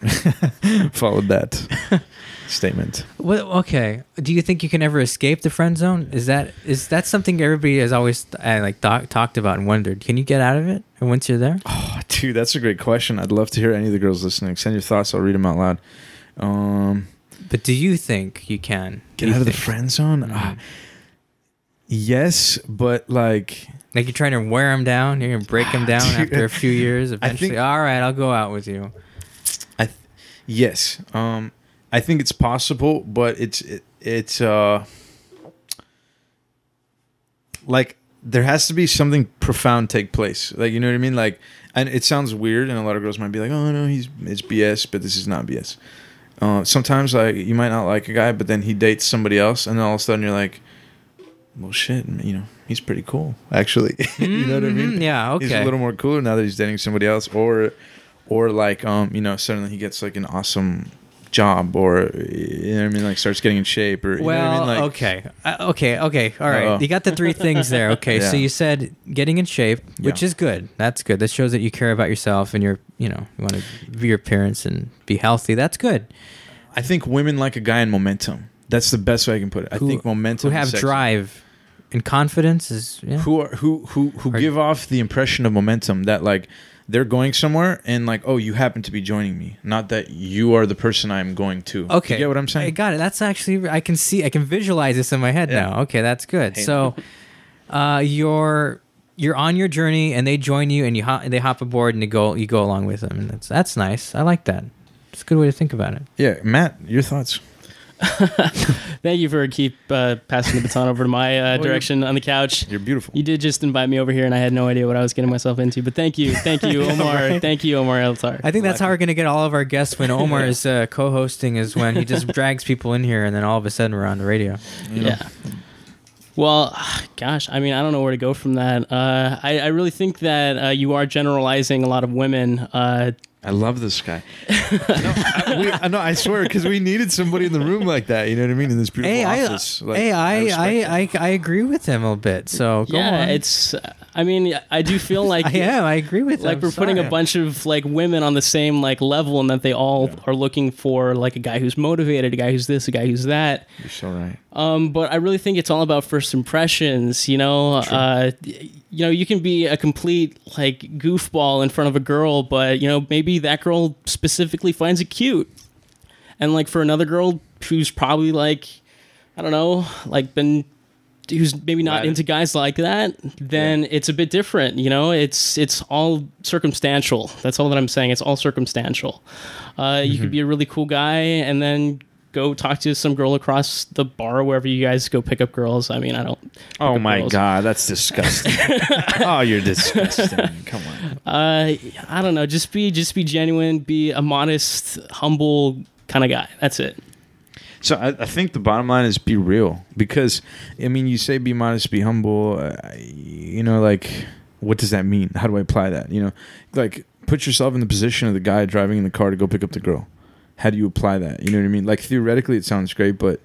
followed that statement. Well, okay. Do you think you can ever escape the friend zone? Is that is that something everybody has always uh, like talk, talked about and wondered? Can you get out of it? And once you're there, Oh, dude, that's a great question. I'd love to hear any of the girls listening. Send your thoughts. I'll read them out loud. Um, but do you think you can get you out of the friend zone. Mhm. Ah, yes, but like Like you're trying to wear them down, you're gonna break them down Dude, after a few years. Eventually, think- all right, I'll go out with you. I th- yes. Um I think it's possible, but it's it, it's uh like there has to be something profound take place. Like you know what I mean? Like and it sounds weird and a lot of girls might be like, "Oh no, he's it's BS," but this is not BS. Uh, sometimes like you might not like a guy, but then he dates somebody else and then all of a sudden you're like, "Well shit, you know, he's pretty cool." Actually. you know what I mean? Mhm, Yeah, okay. he's a little more cooler now that he's dating somebody else or or like um you know suddenly he gets like an awesome job or you know what i mean like starts getting in shape or you well, I mean? like okay, uh, okay, okay. All right, Uh-oh. you got the three things there. Okay, so you said getting in shape, which Yeah. is good. That's good. That shows that you care about yourself and you're, you know, you want to be your appearance and be healthy. That's good. i think women like a guy in momentum that's the best way i can put it i Who- think momentum Who have drive and confidence is yeah. who are who who who Are- give off the impression of momentum that like they're going somewhere and like oh you happen to be joining me not that you are the person i'm going to Okay, you get what i'm saying I got it. That's actually I can see I can visualize this in my head Yeah. now. Okay, that's good. Hey. So, uh, you're you're on your journey and they join you and you hop, they hop aboard and you go you go along with them and that's that's nice. I like that. It's a good way to think about it. yeah matt your thoughts Thank you for keep uh, passing the baton over to my uh, you're- direction on the couch. you're beautiful You did just invite me over here, and I had no idea what I was getting myself into. But thank you, thank you, Omar. Thank you, Omar Eltar. I think that's how we're gonna get all of our guests when Omar is uh, co-hosting is when he just drags people in here and then all of a sudden we're on the radio. you know? Yeah. Well, gosh, I mean, I don't know where to go from that. Uh, I, I really think that uh, you are generalizing a lot of women. Uh, I love this guy. no, I, we, I, no, I swear, because we needed somebody in the room like that. You know what I mean? In this beautiful Hey, I. Like, hey, I, respect I. I, I, agree with him a bit. So go yeah, on. it's. Uh, I mean, I do feel like I am. I agree with like him. we're putting a bunch of like women on the same like level, and that they all are looking for like a guy who's motivated, a guy who's this, a guy who's that. You're so right. Um, but I really think it's all about first impressions. You know, uh, you know, you can be a complete like goofball in front of a girl, but you know, maybe that girl specifically finds it cute, and like for another girl who's probably like, I don't know, like been who's maybe not into guys like that, then it's a bit different. You know, it's it's all circumstantial. That's all that I'm saying. It's all circumstantial. Uh, You could be a really cool guy and then go talk to some girl across the bar wherever you guys go pick up girls. I mean, I don't. Oh my girls. god, that's disgusting. oh, you're disgusting. Come on. Uh, I don't know. Just be just be genuine. Be a modest, humble kind of guy. That's it. So I, I think the bottom line is be real because I mean you say be modest, be humble. Uh, you know, like what does that mean? How do I apply that? You know, like put yourself in the position of the guy driving in the car to go pick up the girl. How do you apply that? You know what I mean? Like theoretically, it sounds great, but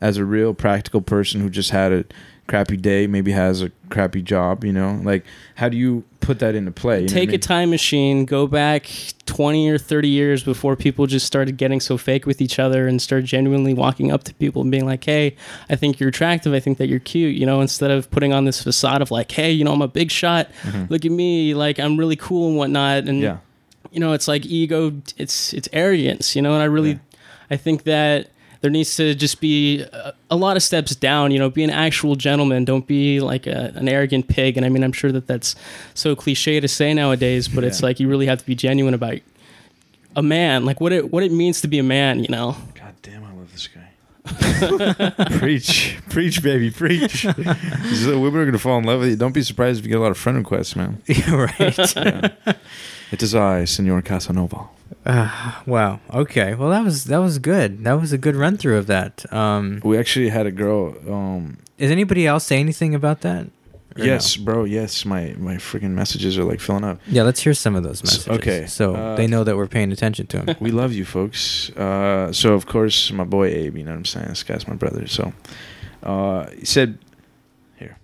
as a real practical person who just had a crappy day, maybe has a crappy job, you know, like how do you put that into play? You Take a mean? time machine. Go back twenty or thirty years before people just started getting so fake with each other and start genuinely walking up to people and being like, "Hey, I think you're attractive. I think that you're cute." You know, instead of putting on this facade of like, "Hey, you know, I'm a big shot. Look at me. Like I'm really cool and whatnot." And Mm-hmm. yeah. you know it's like ego it's it's arrogance you know and i really Yeah. i think that there needs to just be a, a lot of steps down you know be an actual gentleman don't be like a, an arrogant pig and i mean i'm sure that that's so cliche to say nowadays but it's like you really have to be genuine about a man like what it what it means to be a man you know God damn, I love this guy. preach, preach, baby, preach. So women are gonna fall in love with you. Don't be surprised if you get a lot of friend requests, man. Yeah, right. Yeah. it is I, Senor Casanova. Ah, wow. Okay. Well, that was that was good. That was a good run through of that. Um, We actually had a girl. Um, is anybody else say anything about that? Yes, no? bro. Yes, my my freaking messages are like filling up. Yeah. Let's hear some of those messages. okay, So uh, they know that we're paying attention to them. we love you, folks. Uh, so of course, my boy Abe. You know what I'm saying? This guy's my brother. So uh, he said, "Here,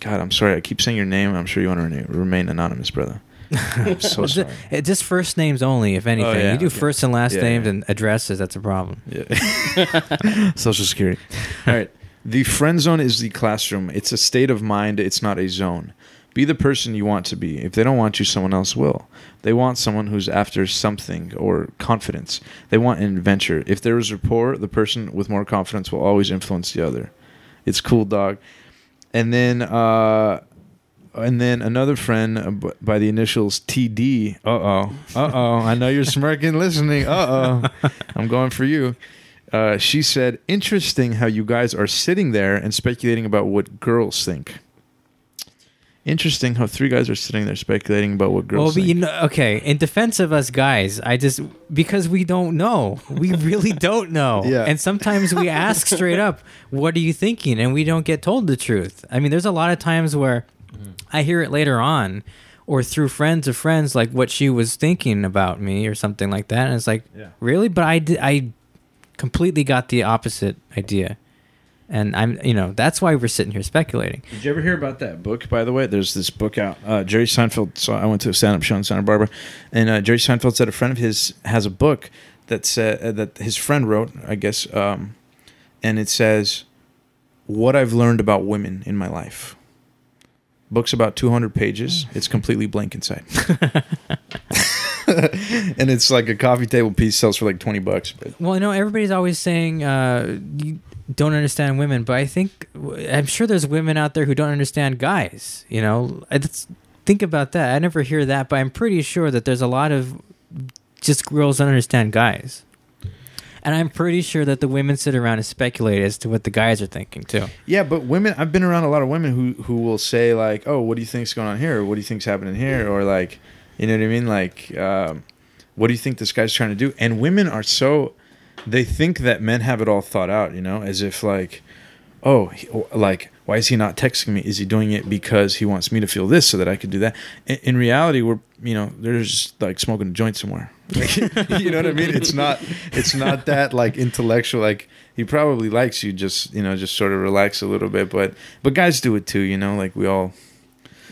God, I'm sorry. I keep saying your name. I'm sure you want to remain anonymous, brother. I'm so sorry. it- just first names only, if anything. yeah, you do okay. first and last Yeah, names yeah. and addresses. That's a problem. Yeah. Social Security. All right. The friend zone is the classroom. It's a state of mind. It's not a zone. Be the person you want to be. If they don't want you, someone else will. They want someone who's after something or confidence. They want an adventure. If there is rapport, the person with more confidence will always influence the other. It's cool, dog. And then, uh, and then another friend uh, by the initials TD. Uh oh. Uh oh. I know you're smirking, listening. Uh oh. I'm going for you. Uh, she said, "Interesting how you guys are sitting there and speculating about what girls think." Interesting how three guys are sitting there speculating about what girls well, but think. you know, okay. In defense of us guys, I just because we don't know, we really don't know. Yeah. And sometimes we ask straight up, "What are you thinking?" and we don't get told the truth. I mean, there's a lot of times where I hear it later on, or through friends of friends, like what she was thinking about me or something like that, and it's like, Yeah. really? But I did, I completely got the opposite idea, and I'm, you know, that's why we're sitting here speculating. Did you ever hear about that book? By the way, there's this book out. Uh, Jerry Seinfeld. So I went to a stand-up show in Santa Barbara, and uh, Jerry Seinfeld said a friend of his has a book that said uh, that his friend wrote. I guess, um, and it says, "What I've learned about women in my life." Book's about 200 pages. It's completely blank inside, and it's like a coffee table piece. Sells for like 20 bucks. But Well, I know everybody's always saying uh, you don't understand women, but I think I'm sure there's women out there who don't understand guys. You know, it's, think about that. I never hear that, but I'm pretty sure that there's a lot of just girls don't understand guys. And I'm pretty sure that the women sit around and speculate as to what the guys are thinking too. Yeah, but women. I've been around a lot of women who who will say like, "Oh, what do you think's going on here? What do you think's happening here?" Or like, you know what I mean? Like, um, what do you think this guy's trying to do? And women are so they think that men have it all thought out. You know, as if like, oh, he, like why is he not texting me? Is he doing it because he wants me to feel this so that I could do that? In, in reality, we're you know they're just like smoking a joint somewhere. you know what I mean? It's not it's not that like intellectual. Like he probably likes you, just you know, just sort of relax a little bit. But but guys do it too. You know, like we all.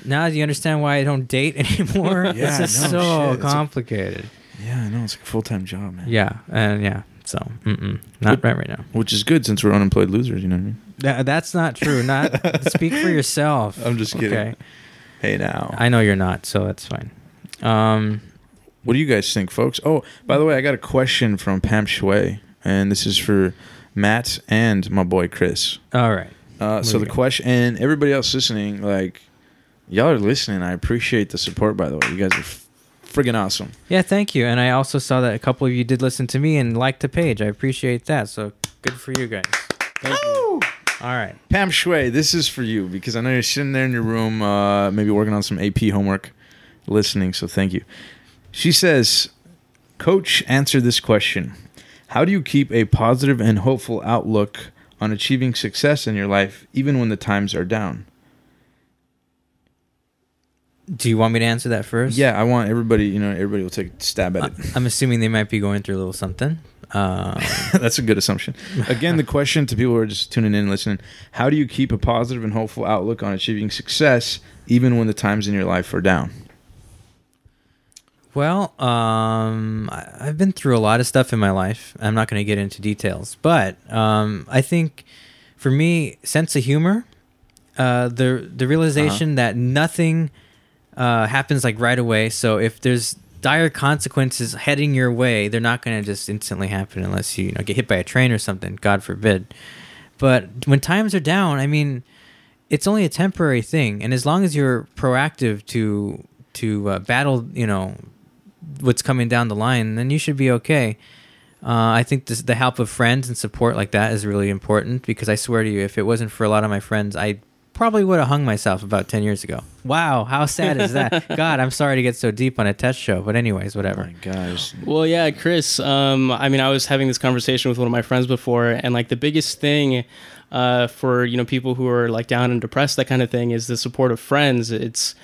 Now do you understand why I don't date anymore? Yeah, it's just no so shit. It's a- complicated. Yeah, I know it's like a full time job, man. yeah, and yeah. So, mm-mm, not right right now. Which is good since we're unemployed losers. You know what I mean? That, that's not true. Not speak for yourself. I'm just kidding. Hey now, I know you're not, so that's fine. Um, what do you guys think, folks? Oh, by the way, I got a question from Pam Shui, and this is for Matt and my boy Chris. all right. Uh, so the go. question, and everybody else listening, like y'all are listening. I appreciate the support. By the way, you guys are friggin' awesome. Yeah, thank you. And I also saw that a couple of you did listen to me and liked the page. I appreciate that. So good for you guys. Thank you. All right. Pam Shui, this is for you because I know you're sitting there in your room, uh, maybe working on some AP homework, listening. So thank you. She says, Coach, answer this question. How do you keep a positive and hopeful outlook on achieving success in your life, even when the times are down? Do you want me to answer that first? Yeah, I want everybody, you know, everybody will take a stab at it. I'm assuming they might be going through a little something. Um, That's a good assumption. Again, the question to people who are just tuning in and listening How do you keep a positive and hopeful outlook on achieving success, even when the times in your life are down? Well, um, I've been through a lot of stuff in my life. I'm not going to get into details, but um, I think for me, sense of humor, uh, the the realization that nothing uh, happens like right away. So if there's dire consequences heading your way, they're not going to just instantly happen unless you, you know get hit by a train or something. God forbid. But when times are down, I mean, it's only a temporary thing, and as long as you're proactive to to uh, battle, you know, what's coming down the line, then you should be okay. Uh, I think this, the help of friends and support like that is really important because I swear to you, if it wasn't for a lot of my friends, I probably would have hung myself about 10 years ago. Wow, how sad is that? God, I'm sorry to get so deep on a test show, but anyways, Oh whatever. my gosh. Well, yeah, Chris. Um, I mean, I was having this conversation with one of my friends before, and like the biggest thing uh, for you know people who are like down and depressed, that kind of thing, is the support of friends. It's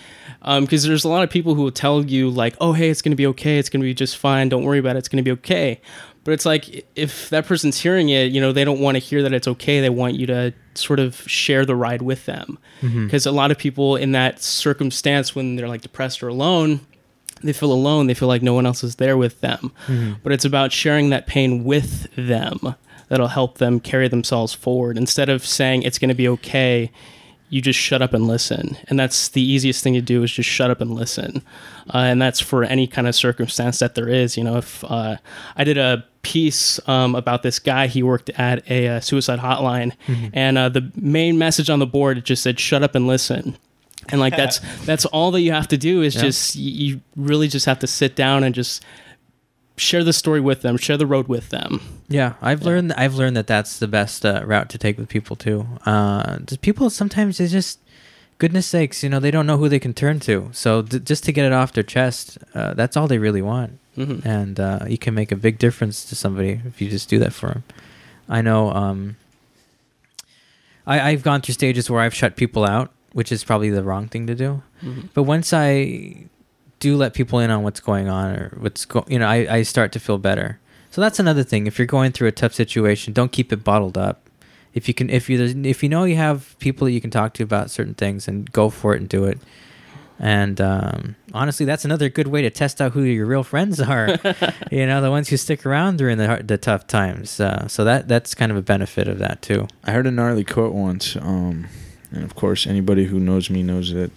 um, because there's a lot of people who will tell you like, "Oh, hey, it's gonna be okay. It's gonna be just fine. Don't worry about it. It's gonna be okay." But it's like if that person's hearing it, you know, they don't want to hear that it's okay. They want you to sort of share the ride with them, mm-hmm. because a lot of people in that circumstance, when they're like depressed or alone, they feel alone they feel like no one else is there with them mm-hmm. but it's about sharing that pain with them that'll help them carry themselves forward. Instead of saying it's going to be okay you just shut up and listen. And that's the easiest thing to do is just shut up and listen. Uh, and that's for any kind of circumstance that there is. You know if uh, i did a piece um, about this guy he worked at a, uh suicide hotline. And uh, the main message on the board just said shut up and listen. And like that's that's all that you have to do is Yeah. just you really just have to sit down and just share the story with them share the road with them Yeah, I've learned I've learned that that's the best uh, route to take with people too. Uh, people sometimes they just, goodness sakes, you know, they don't know who they can turn to. So d- just to get it off their chest, uh, that's all they really want, Mhm. and uh, you can make a big difference to somebody if you just do that for them. I know. Um, I, I've gone through stages where I've shut people out, which is probably the wrong thing to do. Mhm. But once I do let people in on what's going on or what's go, you know, I, I start to feel better. So that's another thing. If you're going through a tough situation, don't keep it bottled up. If you can, if you if you know you have people that you can talk to about certain things, and go for it and do it. And um, honestly, that's another good way to test out who your real friends are. you know, the ones who stick around during the the tough times. Uh, so that that's kind of a benefit of that too. I heard a gnarly quote once, um, and of course, anybody who knows me knows that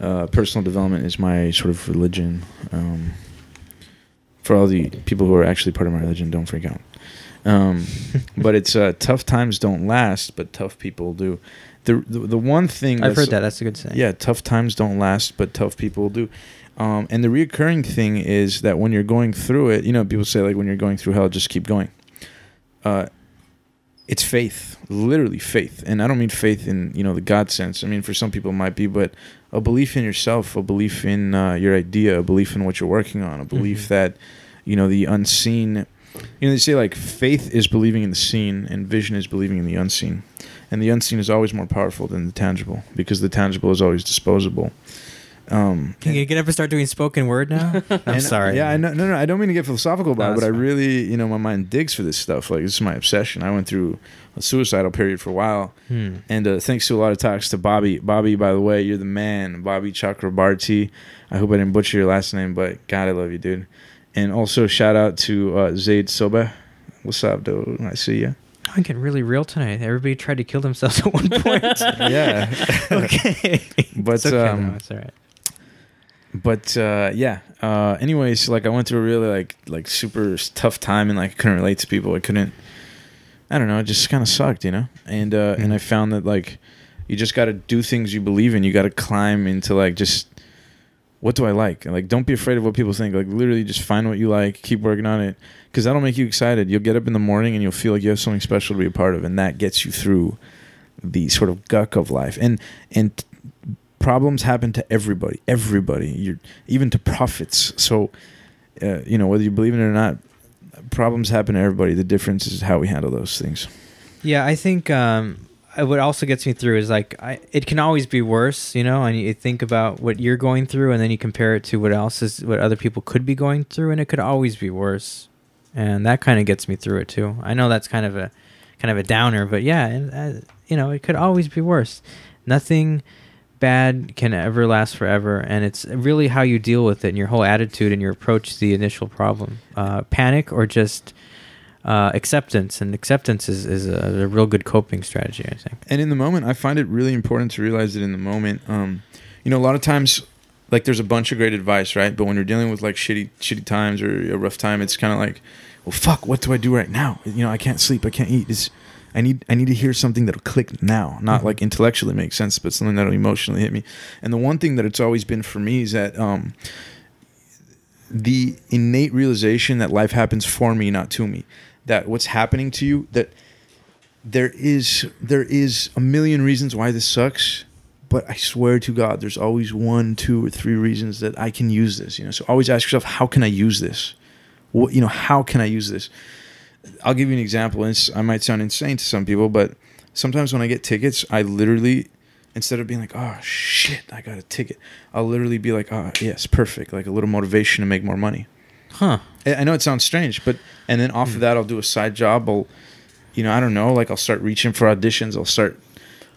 uh, personal development is my sort of religion. Um, for all the people who are actually part of my religion, don't freak out. Um, but it's uh, tough times don't last, but tough people do. The the, the one thing I've heard that. That's a good saying. yeah, tough times don't last, but tough people do. Um, and the reoccurring thing is that when you're going through it, you know, people say like when you're going through hell, just keep going. Uh, it's faith, literally faith, and I don't mean faith in you know the God sense. I mean for some people it might be, but a belief in yourself, a belief in uh, your idea, a belief in what you're working on, a belief Mhm. that you know the unseen. You know they say like faith is believing in the seen, and vision is believing in the unseen and the unseen is always more powerful than the tangible because the tangible is always disposable. Um, Can you get up and start doing spoken word now? I'm sorry. Yeah, I know, no, no, I don't mean to get philosophical about No, it, but that's I fine. really, you know, my mind digs for this stuff. Like this is my obsession. I went through a suicidal period for a while, Hmm. and uh, thanks to a lot of talks to Bobby. Bobby, by the way, you're the man. Bobby Chakrabarti. I hope I didn't butcher your last name, but God, I love you, dude. And also shout out to uh, Zaid Soba. What's up, dude? I see you. I'm getting really real tonight. Everybody tried to kill themselves at one point. Yeah. okay. But, it's okay, um, though. It's all right. But uh, yeah. Uh, anyways, like I went through a really like like super tough time and like I couldn't relate to people. I couldn't. I don't know. It just kind of sucked, you know. And uh, and I found that like you just got to do things you believe in. You got to climb into like just what do I like? And, like don't be afraid of what people think. Like literally just find what you like, keep working on it because that'll make you excited. You'll get up in the morning and you'll feel like you have something special to be a part of and that gets you through the sort of guck of life. And and problems happen to everybody. Everybody. You're even to prophets. So uh, you know whether you believe it or not, problems happen to everybody. The difference is how we handle those things. Yeah, I think um, what also gets me through is like I, it can always be worse, you know. And you think about what you're going through, and then you compare it to what else is what other people could be going through, and it could always be worse. And that kind of gets me through it too. I know that's kind of a kind of a downer, but yeah, and uh, you know, it could always be worse. Nothing bad can ever last forever, and it's really how you deal with it and your whole attitude and your approach to the initial problem. Uh, panic or just uh, acceptance, and acceptance is, is a, a real good coping strategy, I think. And in the moment, I find it really important to realize that in the moment, um, you know, a lot of times, like there's a bunch of great advice, right? But when you're dealing with like shitty, shitty times or a rough time, it's kind of like, well, fuck, what do I do right now? You know, I can't sleep, I can't eat. It's, I need, I need to hear something that'll click now, not Mhm. like intellectually make sense, but something that'll emotionally hit me. And the one thing that it's always been for me is that, um, the innate realization that life happens for me, not to me. That what's happening to you, that there is there is a million reasons why this sucks, but I swear to God, there's always one, two, or three reasons that I can use this. You know, so always ask yourself, how can I use this? What you know, how can I use this? I'll give you an example. It's, I might sound insane to some people, but sometimes when I get tickets, I literally instead of being like, oh shit, I got a ticket, I'll literally be like, oh yes, perfect, like a little motivation to make more money. Huh. I know it sounds strange, but and then off hmm. of that, I'll do a side job. I'll, you know, I don't know, like I'll start reaching for auditions. I'll start,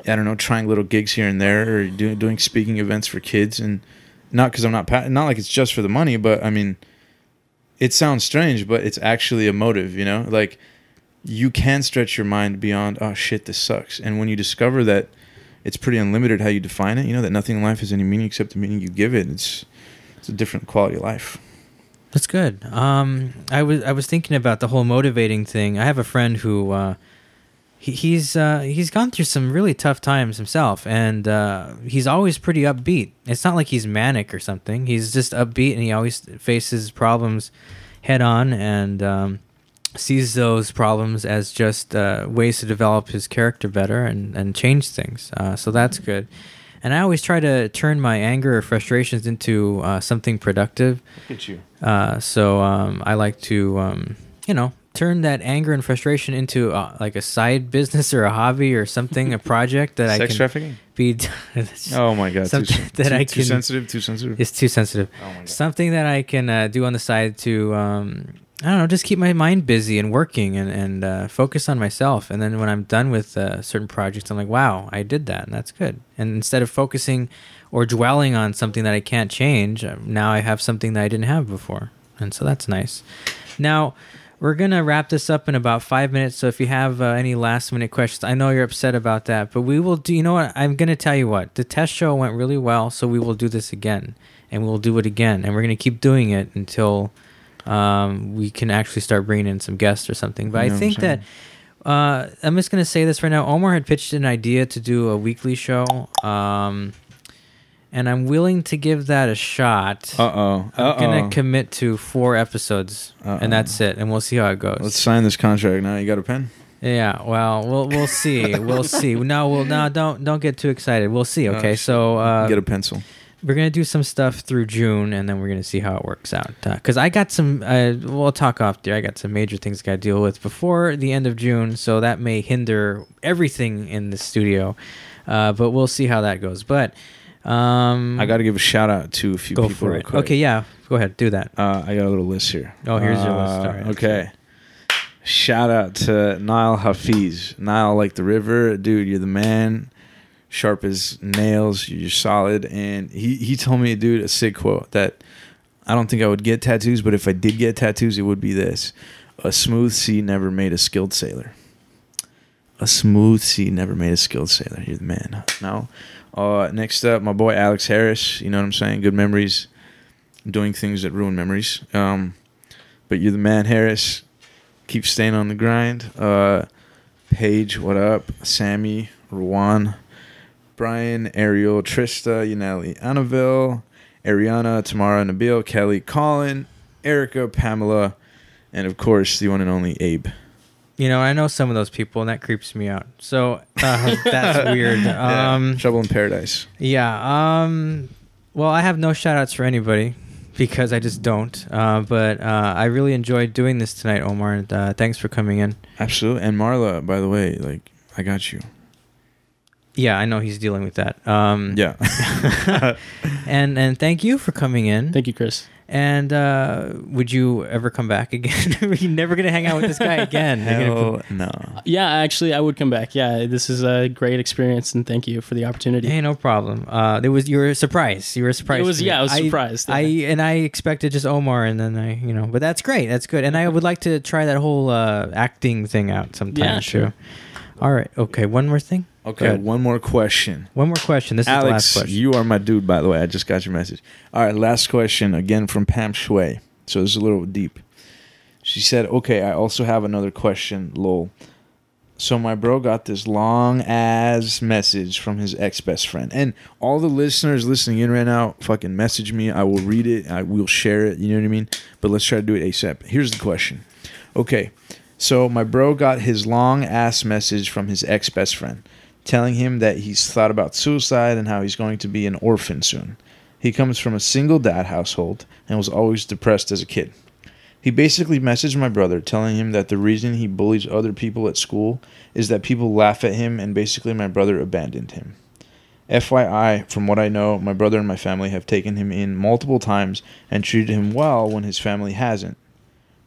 I don't know, trying little gigs here and there, or doing doing speaking events for kids, and not because I'm not not like it's just for the money, but I mean, it sounds strange, but it's actually a motive. You know, like you can stretch your mind beyond, oh shit, this sucks, and when you discover that it's pretty unlimited how you define it, you know, that nothing in life has any meaning except the meaning you give it. It's it's a different quality of life. That's good. Um, I was I was thinking about the whole motivating thing. I have a friend who uh, he, he's uh, he's gone through some really tough times himself, and uh, he's always pretty upbeat. It's not like he's manic or something. He's just upbeat, and he always faces problems head on, and um, sees those problems as just uh, ways to develop his character better and and change things. Uh, so that's good. And I always try to turn my anger or frustrations into uh, something productive. Look at you. Uh, so um, I like to, um, you know, turn that anger and frustration into uh, like a side business or a hobby or something, a project that I Sex can trafficking. be. Oh my god, too, Something that too, I too sensitive, too sensitive. It's too sensitive. oh. Something that I can uh, do on the side to, um, I don't know, just keep my mind busy and working and and uh, focus on myself. And then when I'm done with uh, certain projects, I'm like, wow, I did that, and that's good. And instead of focusing or dwelling on something that I can't change, uh, now I have something that I didn't have before, and so that's nice. Now. We're gonna wrap this up in about five minutes. So if you have uh, any last minute questions, I know you're upset about that, but we will do. You know what? I'm gonna tell you what. The test show went really well, so we will do this again, and we'll do it again, and we're gonna keep doing it until um, we can actually start bringing in some guests or something. But I think that uh, I'm just gonna say this right now. Omar had pitched an idea to do a weekly show, um, and I'm willing to give that a shot. Uh oh. I'm gonna commit to four episodes, Uh-oh. and that's it, and we'll see how it goes. Let's sign this contract now. You got a pen? Yeah, well, we'll we'll see. We'll see. No, we'll no, don't don't get too excited. We'll see. Okay, shit. so uh, get a pencil. we're gonna do some stuff through June, and then we're gonna see how it works out. Because I got some. Uh, we'll talk off there. I got some major things I got to deal with before the end of June, so that may hinder everything in the studio. Uh, but we'll see how that goes. But um, I got to give a shout out to a few go people. for real it. quick. Okay, yeah, go ahead, do that. Uh, I got a little list here. Oh, here's your Uh, list. All right. Okay. Shout out to Nile Hafiz. Nile, like the river, dude. You're the man. Sharp as nails. You're solid. And he he told me, dude, a sick quote that I don't think I would get tattoos, but if I did get tattoos, it would be this: a smooth sea never made a skilled sailor. A smooth sea never made a skilled sailor. You're the man. Now, uh, next up, my boy Alex Harris. You know what I'm saying? Good memories doing things that ruin memories. Um, but you're the man, Harris. Keep staying on the grind. Uh, Paige, what up? Sammy, Ruan, Brian, Ariel, Trista, Yaneli, Annabelle, Ariana, Tamara, Nabil, Kelly, Colin, Erica, Pamela, and of course the one and only Abe. You know, I know some of those people, and that creeps me out. So uh, that's weird. Yeah, Um, Trouble in Paradise. Yeah. Um. Well, I have no shout outs for anybody because I just don't. Uh, but uh, I really enjoyed doing this tonight, Omar. And, uh, thanks for coming in. Absolutely. And Marla, by the way, like I got you. Yeah, I know he's dealing with that. Um, Yeah. and and thank you for coming in. Thank you, Chris. And uh, would you ever come back again? You're never gonna hang out with this guy again. You're gonna Hell no. Yeah, actually, I would come back. Yeah, this is a great experience, and thank you for the opportunity. Hey, no problem. Uh, there was you were surprised. You were surprised. It was- yeah, I was surprised, I yeah. and I expected just Omar, and then I, you know, but that's great. That's good. And I would like to try that whole uh, acting thing out sometime Yeah, too. sure. All right. Okay. One more thing. Okay, one more question. One more question. This is the last Alex, question. you are my dude, by the way. I just got your message. All right, last question again from Pam Shui. So this is a little deep. She said, "Okay, I also have another question, lol. So my bro got this long ass message from his ex best friend, and all the listeners listening in right now, fucking message me. I will read it. I will share it. You know what I mean? But let's try to do it ASAP. Here's the question. Okay, so my bro got his long ass message from his ex best friend, telling him that he's thought about suicide and how he's going to be an orphan soon. He comes from a single dad household and was always depressed as a kid. He basically messaged my brother telling him that the reason he bullies other people at school is that people laugh at him and basically my brother abandoned him. FYI, from what I know, my brother and my family have taken him in multiple times and treated him well when his family hasn't.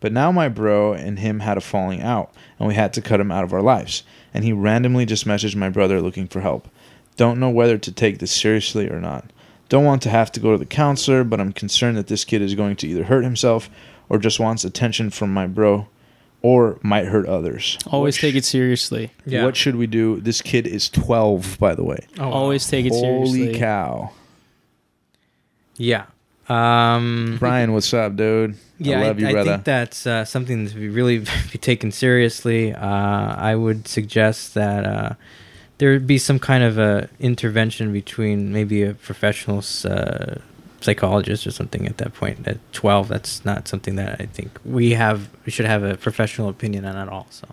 But now my bro and him had a falling out, and we had to cut him out of our lives. And he randomly just messaged my brother looking for help. Don't know whether to take this seriously or not. Don't want to have to go to the counselor, but I'm concerned that this kid is going to either hurt himself or just wants attention from my bro or might hurt others. Always What take it seriously. Yeah. What should we do? This kid is 12, by the way. Oh, wow. Always take it seriously. Holy cow. Yeah. Um, Brian, what's up, dude? yeah, I love you, brother. think that's uh, something to be really be taken seriously. Uh, I would suggest that uh, there would be some kind of a intervention between maybe a professional uh, psychologist or something at that point. At twelve, that's not something that I think we have. We should have a professional opinion on at all. So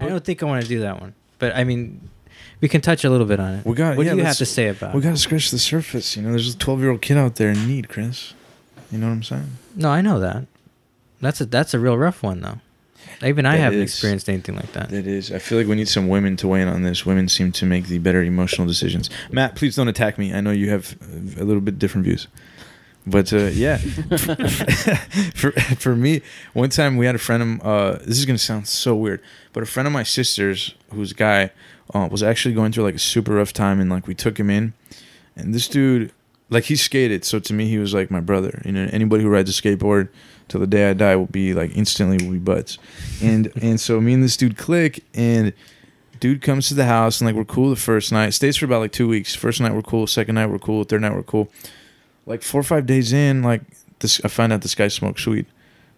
I don't think I want to do that one. But I mean, we can touch a little bit on it. We got- What yeah, do you have to say about? we got to scratch the surface. You know, there's a 12 year old kid out there in need, Chris. You know what I'm saying? No, I know that. That's a that's a real rough one though. Even I That haven't is. experienced anything like that. It is. I feel like we need some women to weigh in on this. Women seem to make the better emotional decisions. Matt, please don't attack me. I know you have uh, a little bit different views. But uh, yeah, for for me, one time we had a friend of uh, this is gonna sound so weird, but a friend of my sister's, who's a guy, uh, was actually going through like a super rough time, and like we took him in, and this dude, like he skated, so to me he was like my brother. You know, anybody who rides a skateboard till the day I die will be like instantly will be buds, and and so me and this dude click, and dude comes to the house, and like we're cool the first night, stays for about like two weeks. First night we're cool, second night we're cool, third night we're cool like four or five days in, like this, I find out this guy smokes weed.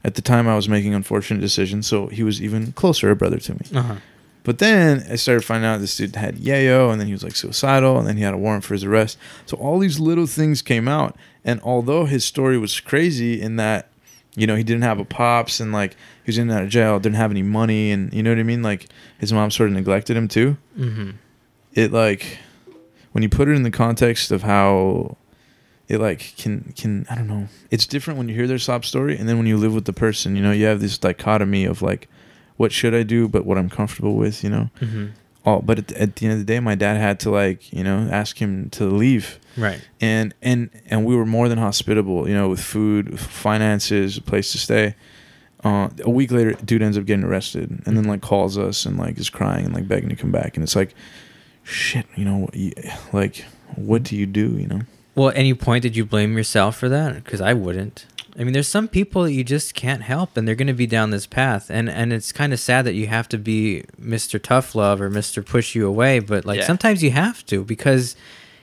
At the time, I was making unfortunate decisions, so he was even closer a brother to me. Uh-huh. But then I started finding out this dude had yayo, and then he was like suicidal, and then he had a warrant for his arrest. So all these little things came out, and although his story was crazy in that, you know, he didn't have a pops, and like he was in and out of jail, didn't have any money, and you know what I mean. Like his mom sort of neglected him too Mm-hmm. it like when you put it in the context of how it like can can I don't know. It's different when you hear their sob story and then when you live with the person, you know, you have this dichotomy of like what should I do but what I'm comfortable with, you know. Mm-hmm. Oh, but at the, at the end of the day my dad had to like, you know, ask him to leave. Right. And and and we were more than hospitable, you know, with food, finances, a place to stay. Uh, a week later, dude ends up getting arrested, and then like calls us and like is crying and like begging to come back, and it's like, shit, you know, like what do you do, you know? Well, at any point did you blame yourself for that? Because I wouldn't. I mean, there's some people that you just can't help, and they're going to be down this path, and and it's kind of sad that you have to be Mr. Tough Love or Mr. Push You Away, but like Yeah. sometimes you have to because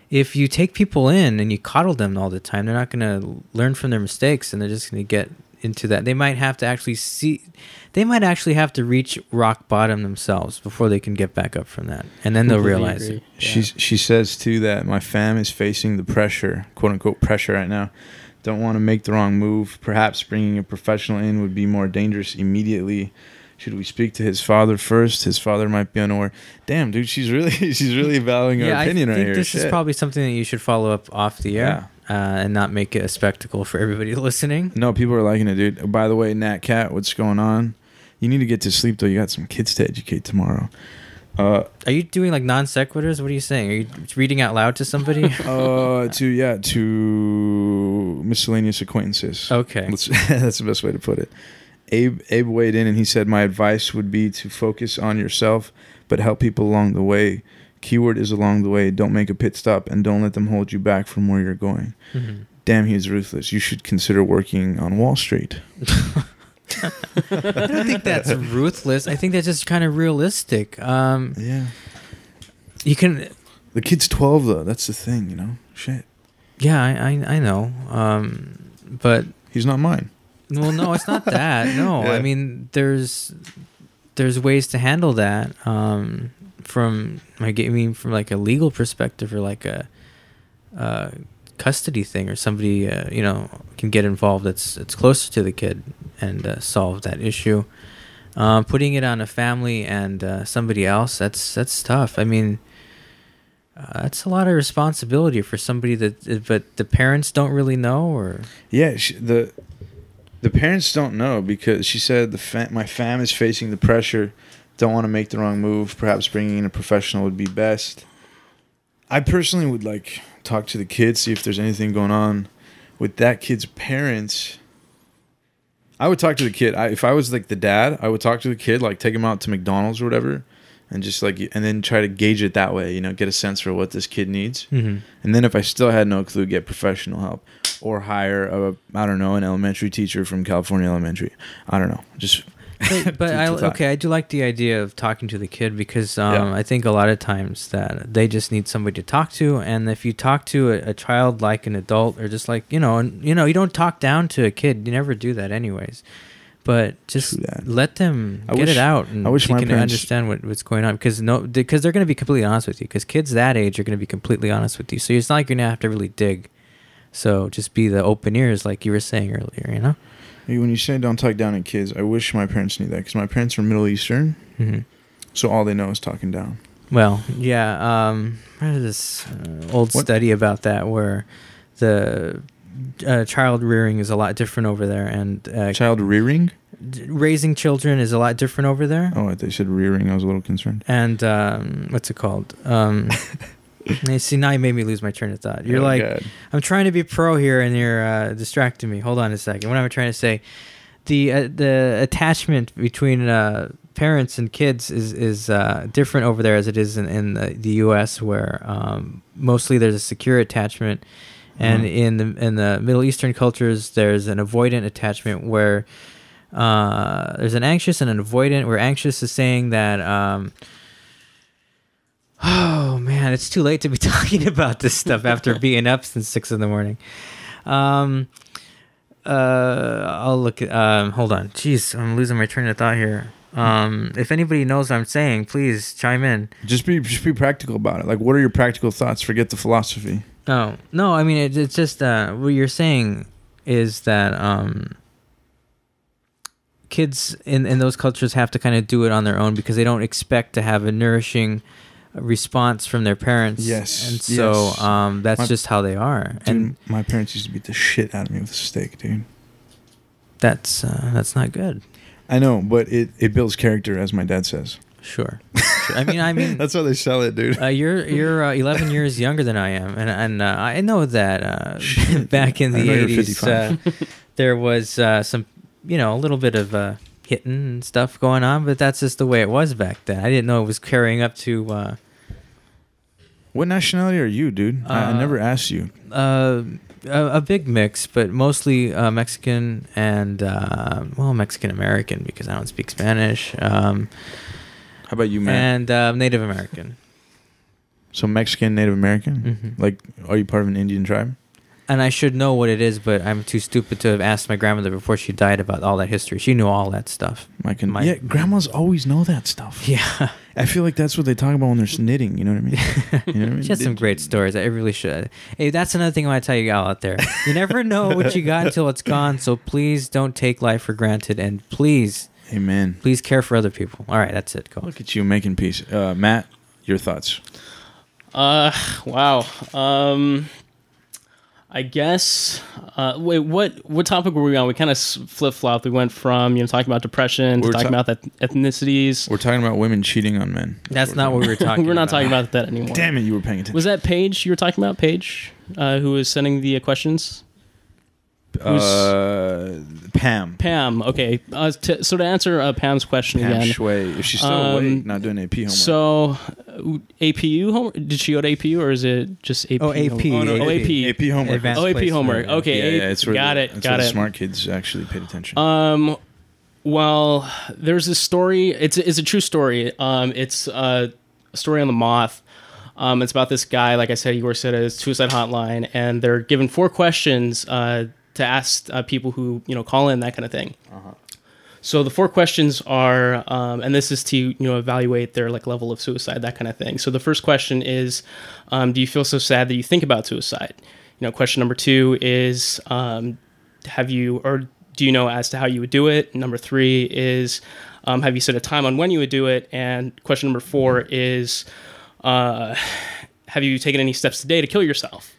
if you take people in and you coddle them all the time, they're not going to learn from their mistakes, and they're just going to get into that. They might have to actually see, they might actually have to reach rock bottom themselves before they can get back up from that, and then they'll Completely realize agree. it. Yeah. She's she says too that my fam is facing the pressure, quote unquote pressure right now. Don't want to make the wrong move. Perhaps bringing a professional in would be more dangerous immediately. Should we speak to his father first? His father might be unaware. Damn, dude, she's really she's really valuing her opinion I right think here. this is Shit. probably something that you should follow up off the air uh, and not make it a spectacle for everybody listening. No, people are liking it, dude. By the way, Nat Cat, what's going on? You need to get to sleep though. You got some kids to educate tomorrow. Uh, Are you doing like non sequiturs? What are you saying? Are you reading out loud to somebody? uh, to yeah, to miscellaneous acquaintances. okay. Let's, that's the best way to put it. Abe Abe weighed in and he said, "My advice would be to focus on yourself, but help people along the way. Keyword is along the way. Don't make a pit stop and don't let them hold you back from where you're going." Mhm. Damn, he's ruthless. You should consider working on Wall Street. I don't think that's ruthless. I think that's just kind of realistic. Um, Yeah, you can, the kid's twelve though. That's the thing, you know. Shit, yeah, I, I, I know. Um, but he's not mine. well, no, it's not that. No, Yeah. I mean, there's there's ways to handle that um, from I mean from like a legal perspective or like a uh, custody thing or somebody uh, you know can get involved that's that's closer to the kid and uh, solve that issue. Um, putting it on a family and uh, somebody else that's that's tough. I mean. Uh, that's a lot of responsibility for somebody that, but the parents don't really know, or Yeah, she, the the parents don't know because she said the fa- my fam is facing the pressure, don't want to make the wrong move. Perhaps bringing in a professional would be best. I personally would like talk to the kids, see if there's anything going on with that kid's parents. I would talk to the kid. I, if I was like the dad, I would talk to the kid, like take him out to McDonald's or whatever, and just like and then try to gauge it that way. You know, get a sense for what this kid needs. mm-hmm. And then if I still had no clue, get professional help or hire a I don't know an elementary teacher from California Elementary. I don't know. Just but, but I okay, I do like the idea of talking to the kid because um, Yeah. I think a lot of times that they just need somebody to talk to, and if you talk to a, a child like an adult or just like you know, and you know, you don't talk down to a kid. You never do that, anyways. But just let them I get wish- it out, and I wish you my can parents- understand what, what's going on because no, because they're going to be completely honest with you. Because kids that age are going to be completely honest with you, so it's not like you're going to have to really dig. So just be the open ears, like you were saying earlier. You know. When you say don't talk down at kids, I wish my parents knew that because my parents are Middle Eastern, hmm so all they know is talking down. Well, yeah. Um, I read this uh, old What- study about that where the uh, child rearing is a lot different over there, and uh, Child rearing? d- raising children is a lot different over there. Oh, they said rearing. I was a little concerned. And um, what's it called? Um, see, now you made me lose my train of thought. You're Oh, like, God. I'm trying to be pro here, and you're uh, distracting me. Hold on a second. What am I trying to say? The uh, the attachment between uh, parents and kids is is uh, different over there as it is in, in the, the U.S., where um, mostly there's a secure attachment, and Mhm. in the in the Middle Eastern cultures there's an avoidant attachment where uh, there's an anxious and an avoidant. Where anxious is saying that. Um, Oh man, it's too late to be talking about this stuff after being up since six in the morning. Um, uh, I'll look at. Um, hold on. Jeez, I'm losing my train of thought here. Um, if anybody knows what I'm saying, please chime in. Just be just be practical about it. Like, what are your practical thoughts? Forget the philosophy. Oh no, I mean it, it's just uh, what you're saying is that um, kids in in those cultures have to kind of do it on their own because they don't expect to have a nourishing response from their parents. Yes, and so yes. um, that's My- just how they are, Dude, and my parents used to beat the shit out of me with a stick, dude. that's uh, that's not good. I know, but it, it builds character, as my dad says. Sure. sure. I mean, I mean, That's how they sell it, dude. Uh, you're you're uh, 11 years younger than I am, and and uh, I know that uh, back in the 80s, uh, there was uh, some, you know, a little bit of uh, hitting and stuff going on, but that's just the way it was back then. I didn't know it was carrying up to uh, What nationality are you, dude? I, I Uh, never asked you. uh, a, a big mix, but mostly uh, Mexican and uh, well, Mexican American because I don't speak Spanish, um, How about you, man? and uh, Native American. so Mexican, Native American. Mhm. Like, are you part of an Indian tribe? And I should know what it is, but I'm too stupid to have asked my grandmother before she died about all that history. She knew all that stuff. I can. My- yeah, grandmas always know that stuff. Yeah, I feel like that's what they talk about when they're knitting. You know what I mean? You know what I mean? she has some They- great stories. I really should. Hey, that's another thing I want to tell you all out there. You never know what you got until it's gone. So please don't take life for granted, and please, Amen. please care for other people. All right, that's it. Go. Look at you making peace, uh, Matt. Your thoughts? Uh, wow. Um, I guess. Uh, wait, what what topic were we on? We kind of flip flopped. We went from you know talking about depression to We're talking ta- about that ethnicities. We're talking about women cheating on men. That's not what we were talking. we're not about. talking about that anymore. Damn it, you were paying attention. Was that Paige you were talking about? Paige, uh, who was sending the uh, questions. Uh, Pam? Pam. Okay. Uh, to, so to answer uh, Pam's question Pam again. Shui. If she's still Um, awake, not doing AP homework. So, uh, APU homework? Did she go to APU or is it just AP? Oh, AP. homework? oh, no, Oh, AP. AP homework. Advanced Oh, AP placement, homework. yeah. Okay. yeah, yeah, it's where got the, it. That's Got where it. the smart kids actually paid attention. Um, well, there's this story. It's it's a true story. Um, it's uh, a story on the moth. Um, it's about this guy. Like I said, he works at a suicide hotline, and they're given four questions uh, to ask uh, people who you know call in that kind of thing. So the four questions are, um, and this is to you know evaluate their like level of suicide, that kind of thing. So the first question is, um, do you feel so sad that you think about suicide? You know, question number two is, um, have you or do you know as to how you would do it? Number three is, um, have you set a time on when you would do it? And question number four is, uh, have you taken any steps today to kill yourself?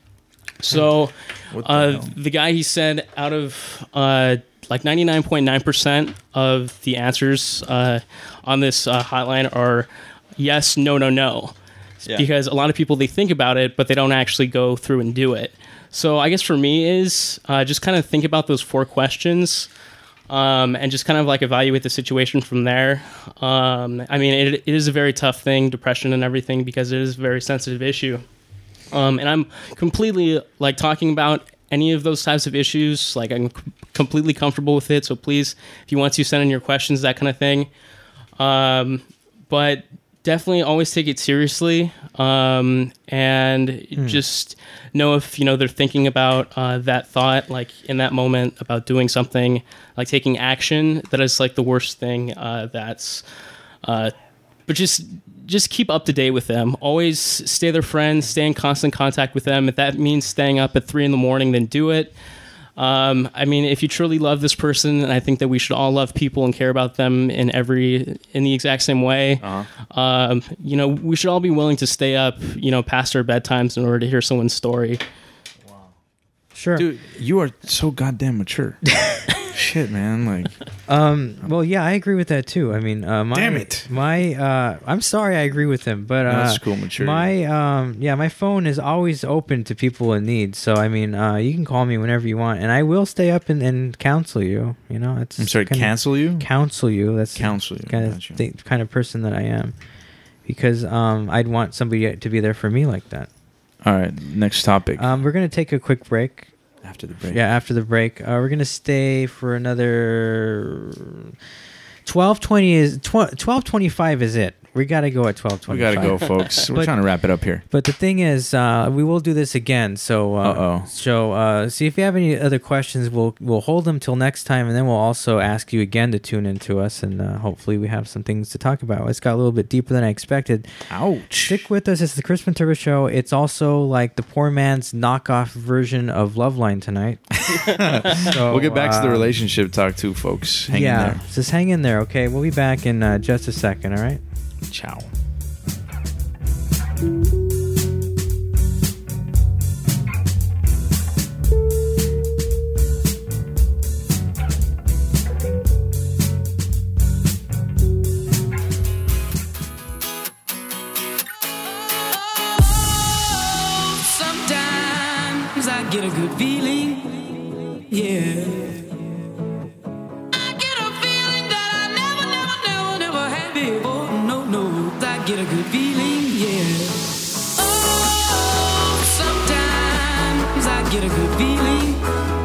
So, the uh, the guy he said out of uh, like 99.9% of the answers uh, on this uh, hotline are yes, no, no, no. Yeah. Because a lot of people they think about it, but they don't actually go through and do it. So I guess for me is uh, just kind of think about those four questions. Um, and just kind of like evaluate the situation from there. Um, I mean, it, it is a very tough thing, depression and everything, because it is a very sensitive issue. Um, and I'm completely like talking about any of those types of issues. Like I'm c- completely comfortable with it. So please, if you want to send in your questions, that kind of thing. Um, but definitely always take it seriously um, and just know if you know they're thinking about uh, that thought like in that moment about doing something like taking action that is like the worst thing uh, that's uh, but just just keep up to date with them always stay their friends stay in constant contact with them if that means staying up at three in the morning then do it um, I mean, if you truly love this person, and I think that we should all love people and care about them in every in the exact same way. Uh-huh. Um, you know, we should all be willing to stay up, you know, past our bedtimes in order to hear someone's story. Sure. Dude, you are so goddamn mature. Shit, man. Like, Um. Well, yeah, I agree with that too. I mean, uh, my, Damn it. My, uh, I'm sorry, I agree with him, but uh, That's cool, maturity. My, um, yeah, my phone is always open to people in need. So I mean, uh, you can call me whenever you want, and I will stay up and, and counsel you. You know, it's I'm sorry, cancel you? counsel you. That's Counsel you, kind of the kind of person that I am, because um, I'd want somebody to be there for me like that. All right, next topic. Um, we're gonna take a quick break. After the break. Yeah, after the break, uh, we're gonna stay for another twelve twenty. Is twelve twenty five? Is it? We gotta go at twelve We gotta go, folks. We're But- trying to wrap it up here. But the thing is, uh, we will do this again. So, uh, Uh-oh. so uh, see if you have any other questions. We'll we'll hold them till next time, and then we'll also ask you again to tune into us, and uh, hopefully we have some things to talk about. It's got a little bit deeper than I expected. Ouch. Stick with us. It's the Chris Ventura Show. It's also like the poor man's knockoff version of Loveline tonight. So, we'll get back to the uh, relationship talk too, folks. Hang yeah, in just hang in there. Okay, we'll be back in uh, just a second. All right. Ciao. Sometimes I get a good feeling, yeah. Get a good feeling,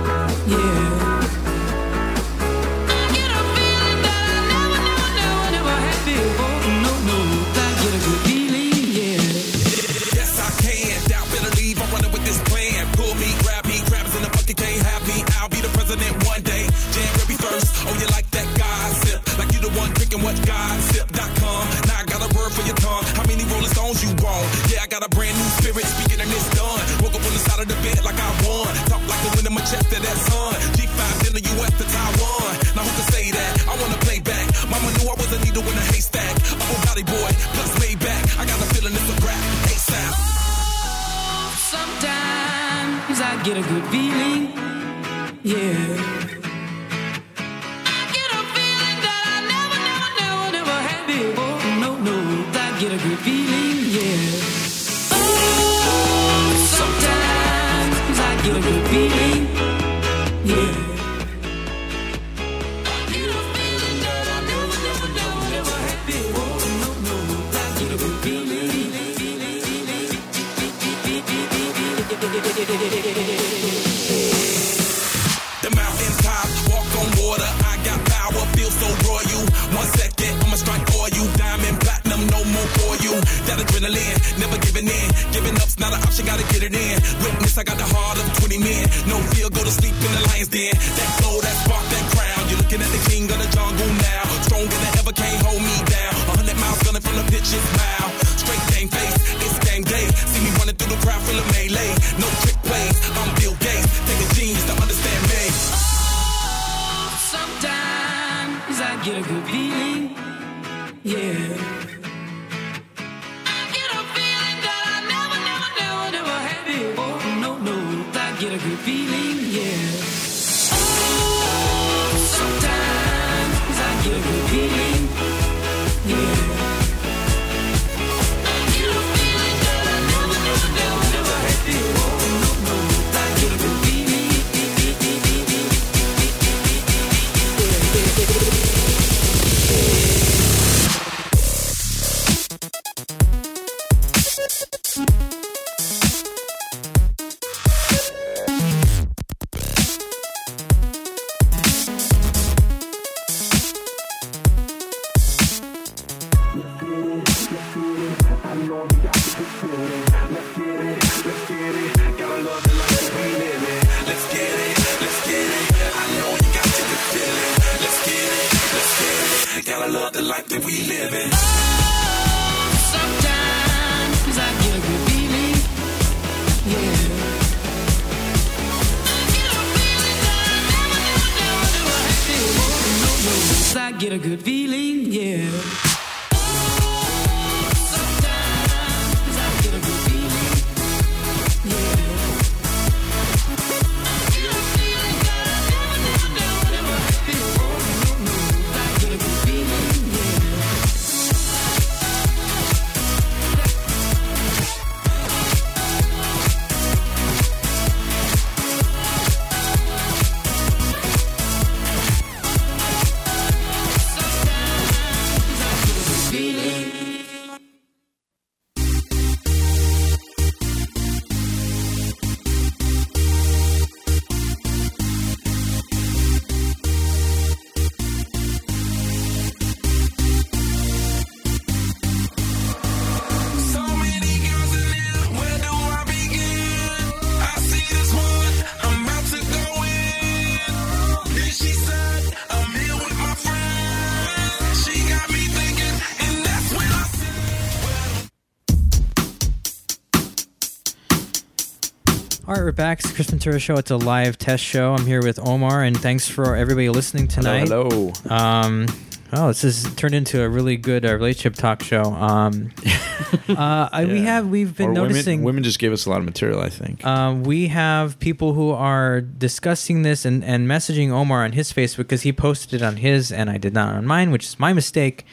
we're back. It's the Chris Ventura Show. It's a live test show. I'm here with Omar, and thanks for everybody listening tonight. Hello. Um, oh, this has turned into a really good uh, relationship talk show. Um, uh, I- we have we've been Or noticing Women, women just gave us a lot of material, I think. um, we have people who are discussing this and, and messaging Omar on his Facebook because he posted it on his and I did not on mine, which is my mistake.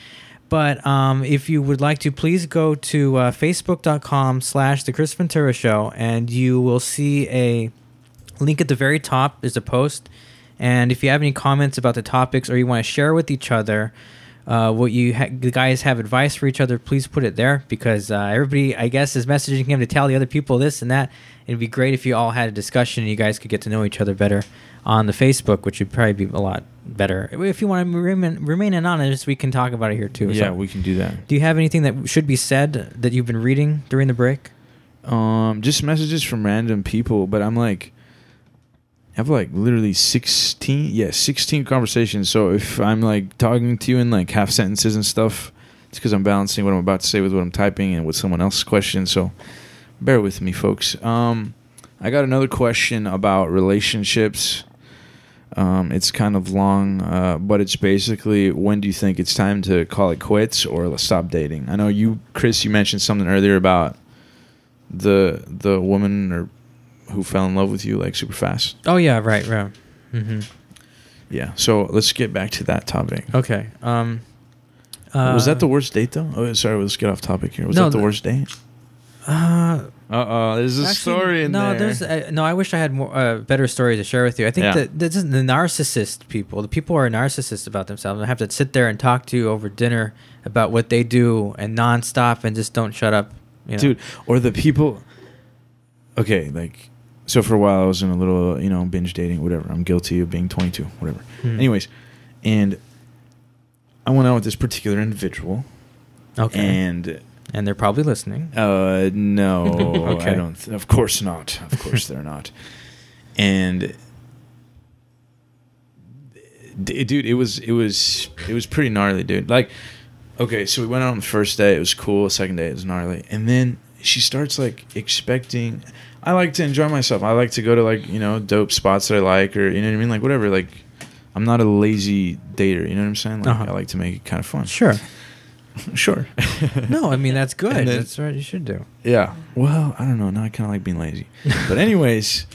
But um, if you would like to, please go to uh, facebook.com slash the Chris Ventura Show and you will see a link at the very top is a post. And if you have any comments about the topics or you want to share with each other uh, what you ha- guys have advice for each other, please put it there because uh, everybody, I guess, is messaging him to tell the other people this and that. It'd be great if you all had a discussion and you guys could get to know each other better on the Facebook, which would probably be a lot better. If you want to remain, remain anonymous, we can talk about it here too. yeah, So, we can do that. do you have anything that should be said that you've been reading during the break? Um, just messages from random people, but I'm like, I have like literally 16, yeah, 16 conversations. So if I'm like talking to you in like half sentences and stuff, it's because I'm balancing what I'm about to say with what I'm typing and with someone else's question. So bear with me, folks. Um, I got another question about relationships. Um, it's kind of long, uh, but it's basically when do you think it's time to call it quits or stop dating? I know you, Chris, you mentioned something earlier about the the woman or who fell in love with you like super fast. Oh yeah, right, right. hmm Yeah. So let's get back to that topic. Okay. Um, was uh, that the worst date though? Oh, sorry. Let's get off topic here. Was No, that the- worst date? Uh, Uh oh. There's a actually, story in no, there. there's uh, no. I wish I had more uh, better story to share with you. I think Yeah. that this is the narcissist people, the people who are narcissists about themselves, and have to sit there and talk to you over dinner about what they do and nonstop and just don't shut up. You know? dude or the people okay like so for a while i was in a little you know binge dating whatever i'm guilty of being 22 whatever Hmm. anyways and i went out with this particular individual Okay. and and they're probably listening. uh no Okay. i don't th- of course not of course they're not and d- dude it was it was it was pretty gnarly dude like okay, so we went out on the first day. It was cool. Second day, it was gnarly. And then she starts like expecting. I like to enjoy myself. I like to go to like you know dope spots that I like, or you know what I mean, like whatever. Like, I'm not a lazy dater. You know what I'm saying? Like, Uh-huh. I like to make it kind of fun. Sure. Sure. No, I mean that's good. Then- that's what you should do. Yeah. Well, I don't know. Now I kind of like being lazy. But anyways,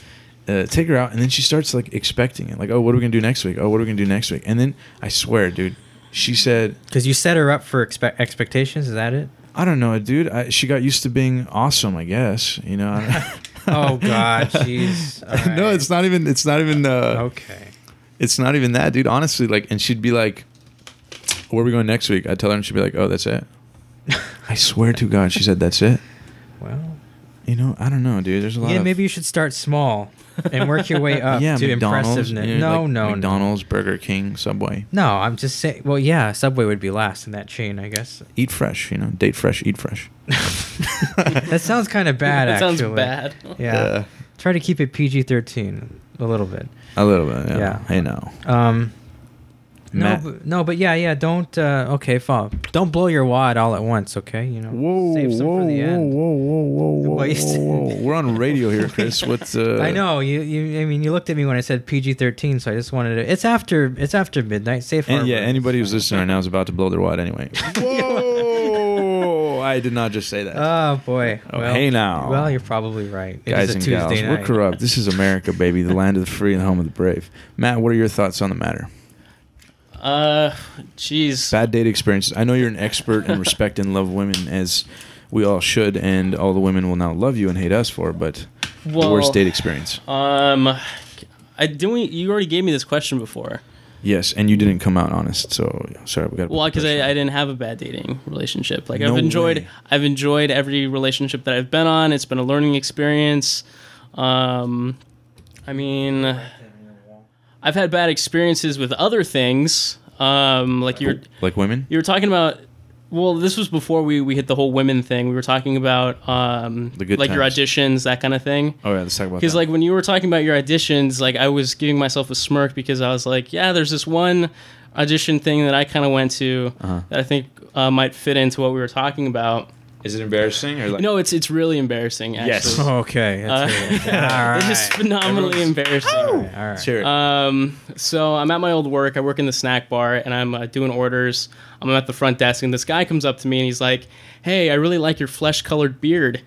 uh, take her out, and then she starts like expecting it. Like, oh, what are we gonna do next week? Oh, what are we gonna do next week? And then I swear, dude, she said, Because you set her up for expe- expectations. Is that it? I don't know, dude. I, she got used to being awesome. I guess you know. Oh God, jeez. All no, it's not even. It's not even. Uh, Okay. It's not even that, dude. Honestly, like, and she'd be like, "Where are we going next week?" I tell her, and she'd be like, "Oh, that's it." I swear to God, she said, "That's it." Well, You know, I don't know, dude. There's a lot. yeah. of, Maybe you should start small and work your way up yeah, to McDonald's. impressiveness. you know, no, like no, no. McDonald's, Burger King, Subway. No, I'm just saying. Well, yeah, Subway would be last in that chain, I guess. Eat fresh, you know. Date fresh, eat fresh. That sounds kind of bad. that sounds actually. bad. Yeah. Try to keep it PG-13 a little bit. a little bit. Yeah. Yeah. I know. Um, no, Matt- but, no, but yeah, yeah. Don't. Uh, okay, fine. Don't blow your wad all at once. Okay, you know. Whoa, Save some whoa, for the whoa, end. whoa, whoa, whoa, whoa, whoa, whoa. We're on radio here, Chris. What's uh? I know you. You. I mean, you looked at me when I said PG-13, so I just wanted to. It's after. It's after midnight. Safe And harbor. yeah, anybody who's listening right now is about to blow their wad anyway. Whoa! I did not just say that. Oh boy. Oh, hey now. Well, you're probably right. It Guys and Tuesday gals, night. we're corrupt. This is America, baby, the land of the free and the home of the brave. Matt, what are your thoughts on the matter? Uh, jeez. Bad date experiences. I know you're an expert and respect and love women as we all should, and all the women will now love you and hate us for. But Well, worst date experience? Um, I didn't. We, you already gave me this question before. Yes, and you didn't come out honest. So sorry, we got. Well, because I, I didn't have a bad dating relationship. Like No I've enjoyed, way. I've enjoyed every relationship that I've been on. It's been a learning experience. Um, I mean, I've had bad experiences with other things. Um, like you're like women. you were talking about. Well, this was before we, we hit the whole women thing. We were talking about um, The good like your auditions, that kind of thing. Oh yeah, let's talk about Because like when you were talking about your auditions, like I was giving myself a smirk because I was like, yeah, there's this one audition thing that I kind of went to Uh-huh. that I think uh, might fit into what we were talking about. Is it embarrassing or like? No, it's it's really embarrassing. Actually. Yes. Okay. Uh, That's it. All it's just right. phenomenally embarrassing. All right. Let's. Um, so I'm at my old work. I work in the snack bar, and I'm uh, doing orders. I'm at the front desk, and this guy comes up to me, and he's like, "Hey, I really like your flesh-colored beard."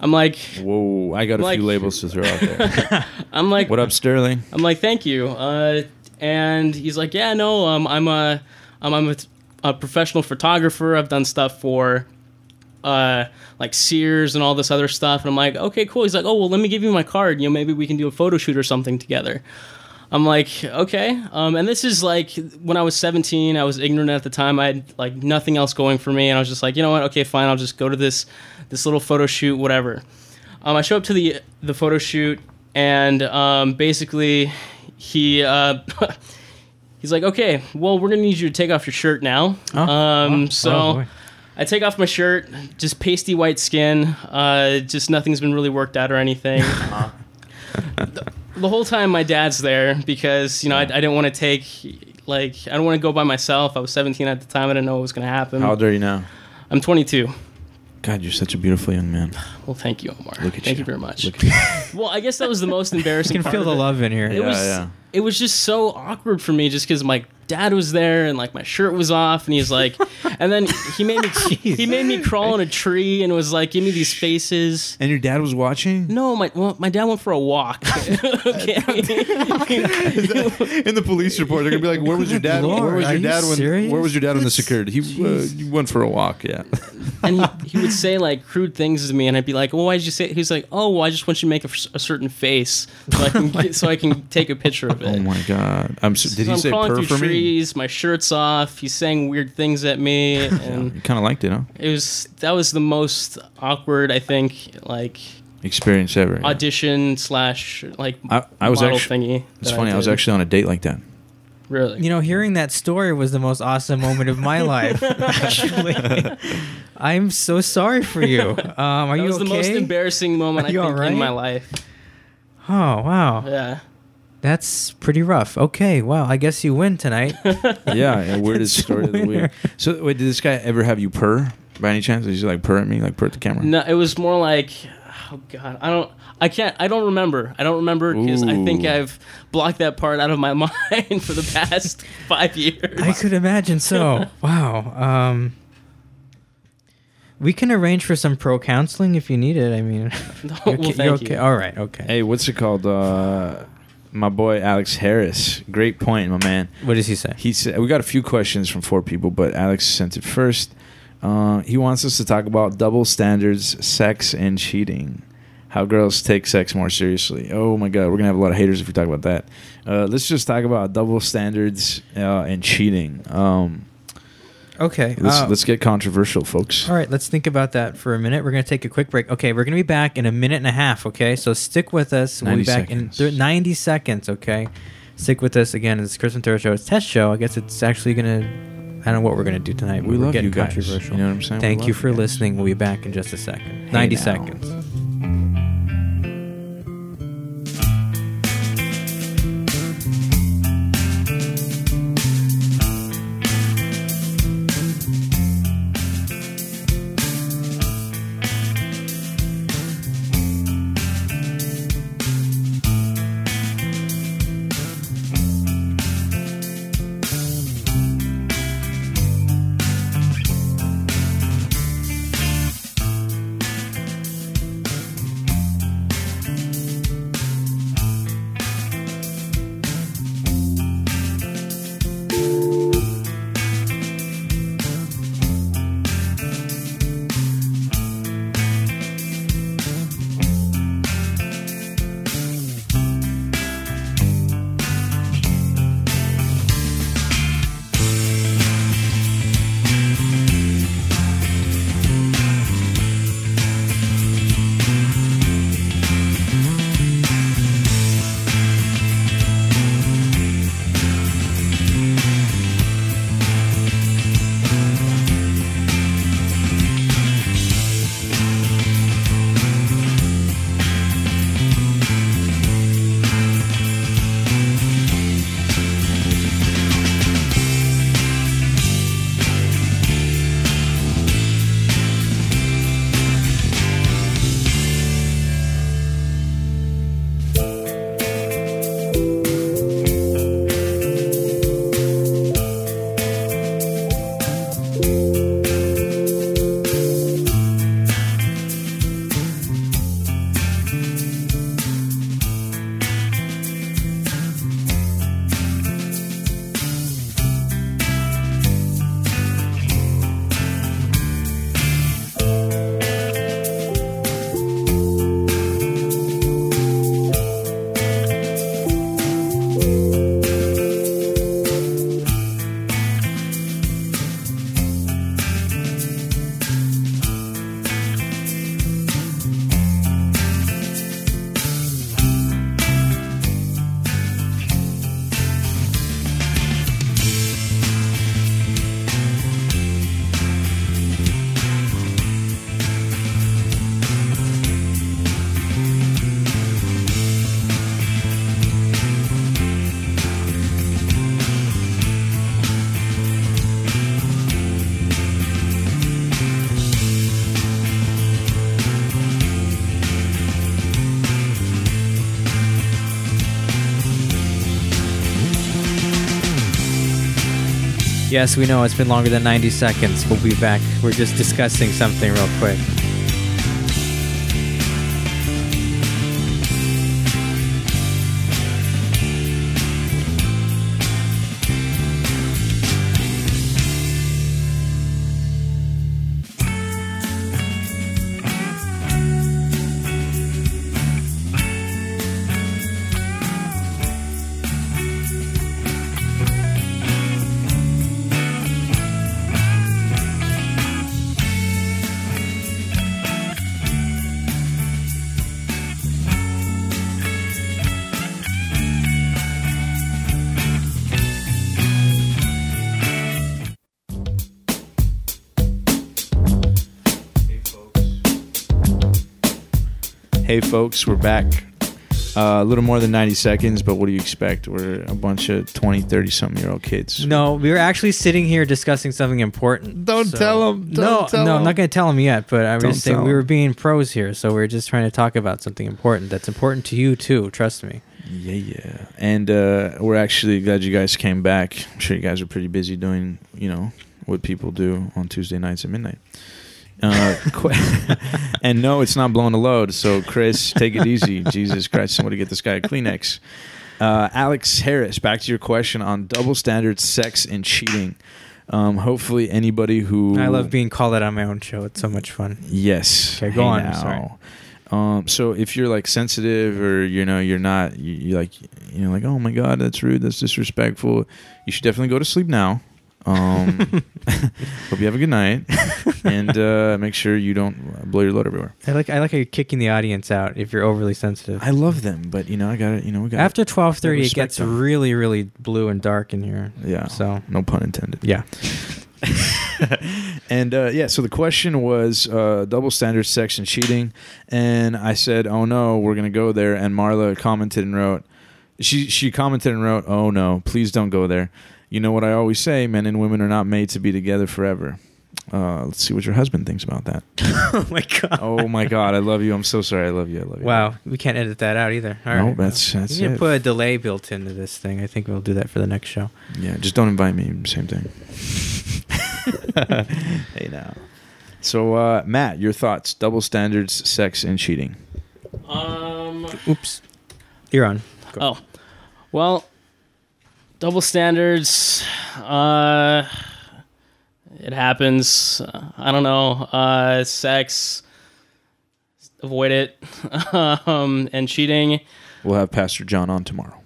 I'm like, Whoa, I got a like- few labels to throw out there. I'm like, what up, Sterling? I'm like, thank you. Uh, and he's like, yeah, no, um, I'm a, um, I'm a, a professional photographer. I've done stuff for, uh, like Sears and all this other stuff. And I'm like, okay, cool. He's like, oh, well, let me give you my card. You know, maybe we can do a photo shoot or something together. I'm like, okay. Um, and this is like when I was 17, I was ignorant at the time. I had like nothing else going for me. And I was just like, you know what? Okay, fine. I'll just go to this, this little photo shoot, whatever. Um, I show up to the the photo shoot, and um, basically, he uh, he's like, "Okay, well, we're gonna need you to take off your shirt now." um, so oh, boy. I take off my shirt, just pasty white skin. Uh, just nothing's been really worked out or anything. the, the whole time, my dad's there because you know I, I didn't want to take like I don't want to go by myself. I was 17 at the time. I didn't know what was gonna happen. How old are you now? I'm 22. God, you're such a beautiful young man. Well, thank you, Omar. Look at thank you. you very much. Look at Well, I guess that was the most embarrassing. You can part feel the it. love in here. It Yeah, was yeah. it was just so awkward for me just because my dad was there and like my shirt was off and he's like and then he made me he made me crawl in a tree and was like give me these faces And your dad was watching? no my well, my dad went for a walk okay In the police report, they're gonna be like, "Where was your dad? Lord, where was are your you dad when? serious? Where was your dad when the That's- occurred? He, uh, he went for a walk. Yeah. and he, he would say like crude things to me and I'd be like well why did you say he's like oh well I just want you to make a, a certain face so I can get, so I can take a picture of oh it oh my god. I'm. So, did So he I'm say crawling through for me? trees my shirt's off he's saying weird things at me and You kind of liked it, huh? it was that was the most awkward I think like Experience ever. yeah. audition slash like I- I was model actu- thingy. It's funny. I was actually on a date like that. Really. You know, hearing that story was the most awesome moment of my life. Actually, I'm so sorry for you. Um, are that you was okay? the most embarrassing moment Are I think alright? in my life. Oh wow, Yeah. That's pretty rough. Okay, well, I guess you win tonight. yeah, and weirdest It's a story of the week. So wait, did this guy ever have you purr by any chance? Did you like purr at me, like purr at the camera? No, it was more like, oh god, I don't, I can't, I don't remember. I don't remember because I think I've blocked that part out of my mind for the past five years. I could imagine so. wow. Um, we can arrange for some pro counseling if you need it. I mean, No, you're, well, okay- thank you're you. okay. All right. Okay. Hey, what's it called? Uh, my boy Alex Harris. Great point, my man. What does he say? He said we got a few questions from four people, but Alex sent it first. Uh, he wants us to talk about double standards, sex, and cheating. How girls take sex more seriously. Oh my god, we're gonna have a lot of haters if we talk about that. Uh, let's just talk about double standards uh, and cheating. Um, Okay. let's uh, let's get controversial, folks. all right. Let's think about that for a minute. We're going to take a quick break. Okay. We're going to be back in a minute and a half. Okay. So stick with us. We'll be 90 back seconds. in th- 90 seconds. Okay. Stick with us again. It's Chris Ventura show. It's test show. I guess it's actually going to. I don't know what we're going to do tonight. We we're love getting you guys. controversial. You know what I'm saying? Thank you for listening. We'll be back in just a second. 90 now. seconds. Yes, we know it's been longer than 90 seconds. We'll be back. We're just discussing something real quick. Hey, folks, we're back. Uh, a little more than 90 seconds, but what do you expect? We're a bunch of 20, 30 something year old kids. No, we were actually sitting here discussing something important. Don't so- tell 'em. Don't no, tell them. no, I'm not going to tell them yet. But I Don't was saying tell we were being pros here, so we are just trying to talk about something important that's important to you too. Trust me. Yeah, yeah. And uh, we're actually glad you guys came back. I'm sure you guys are pretty busy doing, you know, what people do on Tuesday nights at midnight. Uh, and no, it's not blowing a load. So, Chris, take it easy. Jesus Christ, somebody get this guy a Kleenex. Uh, Alex Harris, back to your question on double standards, sex, and cheating. Um, hopefully, anybody who I love being called out on my own show. It's so much fun. Yes. Okay, go Hey on, now. sorry. Um, so if you're like sensitive or you know you're not you, you like you know like oh my god that's rude that's disrespectful, you should definitely go to sleep now. Um, hope you have a good night and uh, make sure you don't blow your load everywhere. I like I like how you're kicking the audience out if you're overly sensitive. I love them, but you know I got to you know we got After 12:30, it gets them. really really blue and dark in here. yeah So no pun intended. yeah. and uh, yeah, so the question was uh, double standard sex and cheating, and I said, "Oh no, we're gonna go there." And Marla commented and wrote, she she commented and wrote, "Oh no, please don't go there." You know what I always say: men and women are not made to be together forever. Uh, let's see what your husband thinks about that. oh my god. oh my God, I love you. I'm so sorry. I love you. I love you. Wow, we can't edit that out either. All No, right. that's that's you can it. put a delay built into this thing. I think we'll do that for the next show. Yeah, just don't invite me. Same thing. hey now. So uh, Matt, your thoughts? Double standards, sex, and cheating. Um. Oops. You're on. Oh, well, double standards. Uh, it happens. I don't know. Uh, sex. Avoid it. um, and cheating. We'll have Pastor John on tomorrow.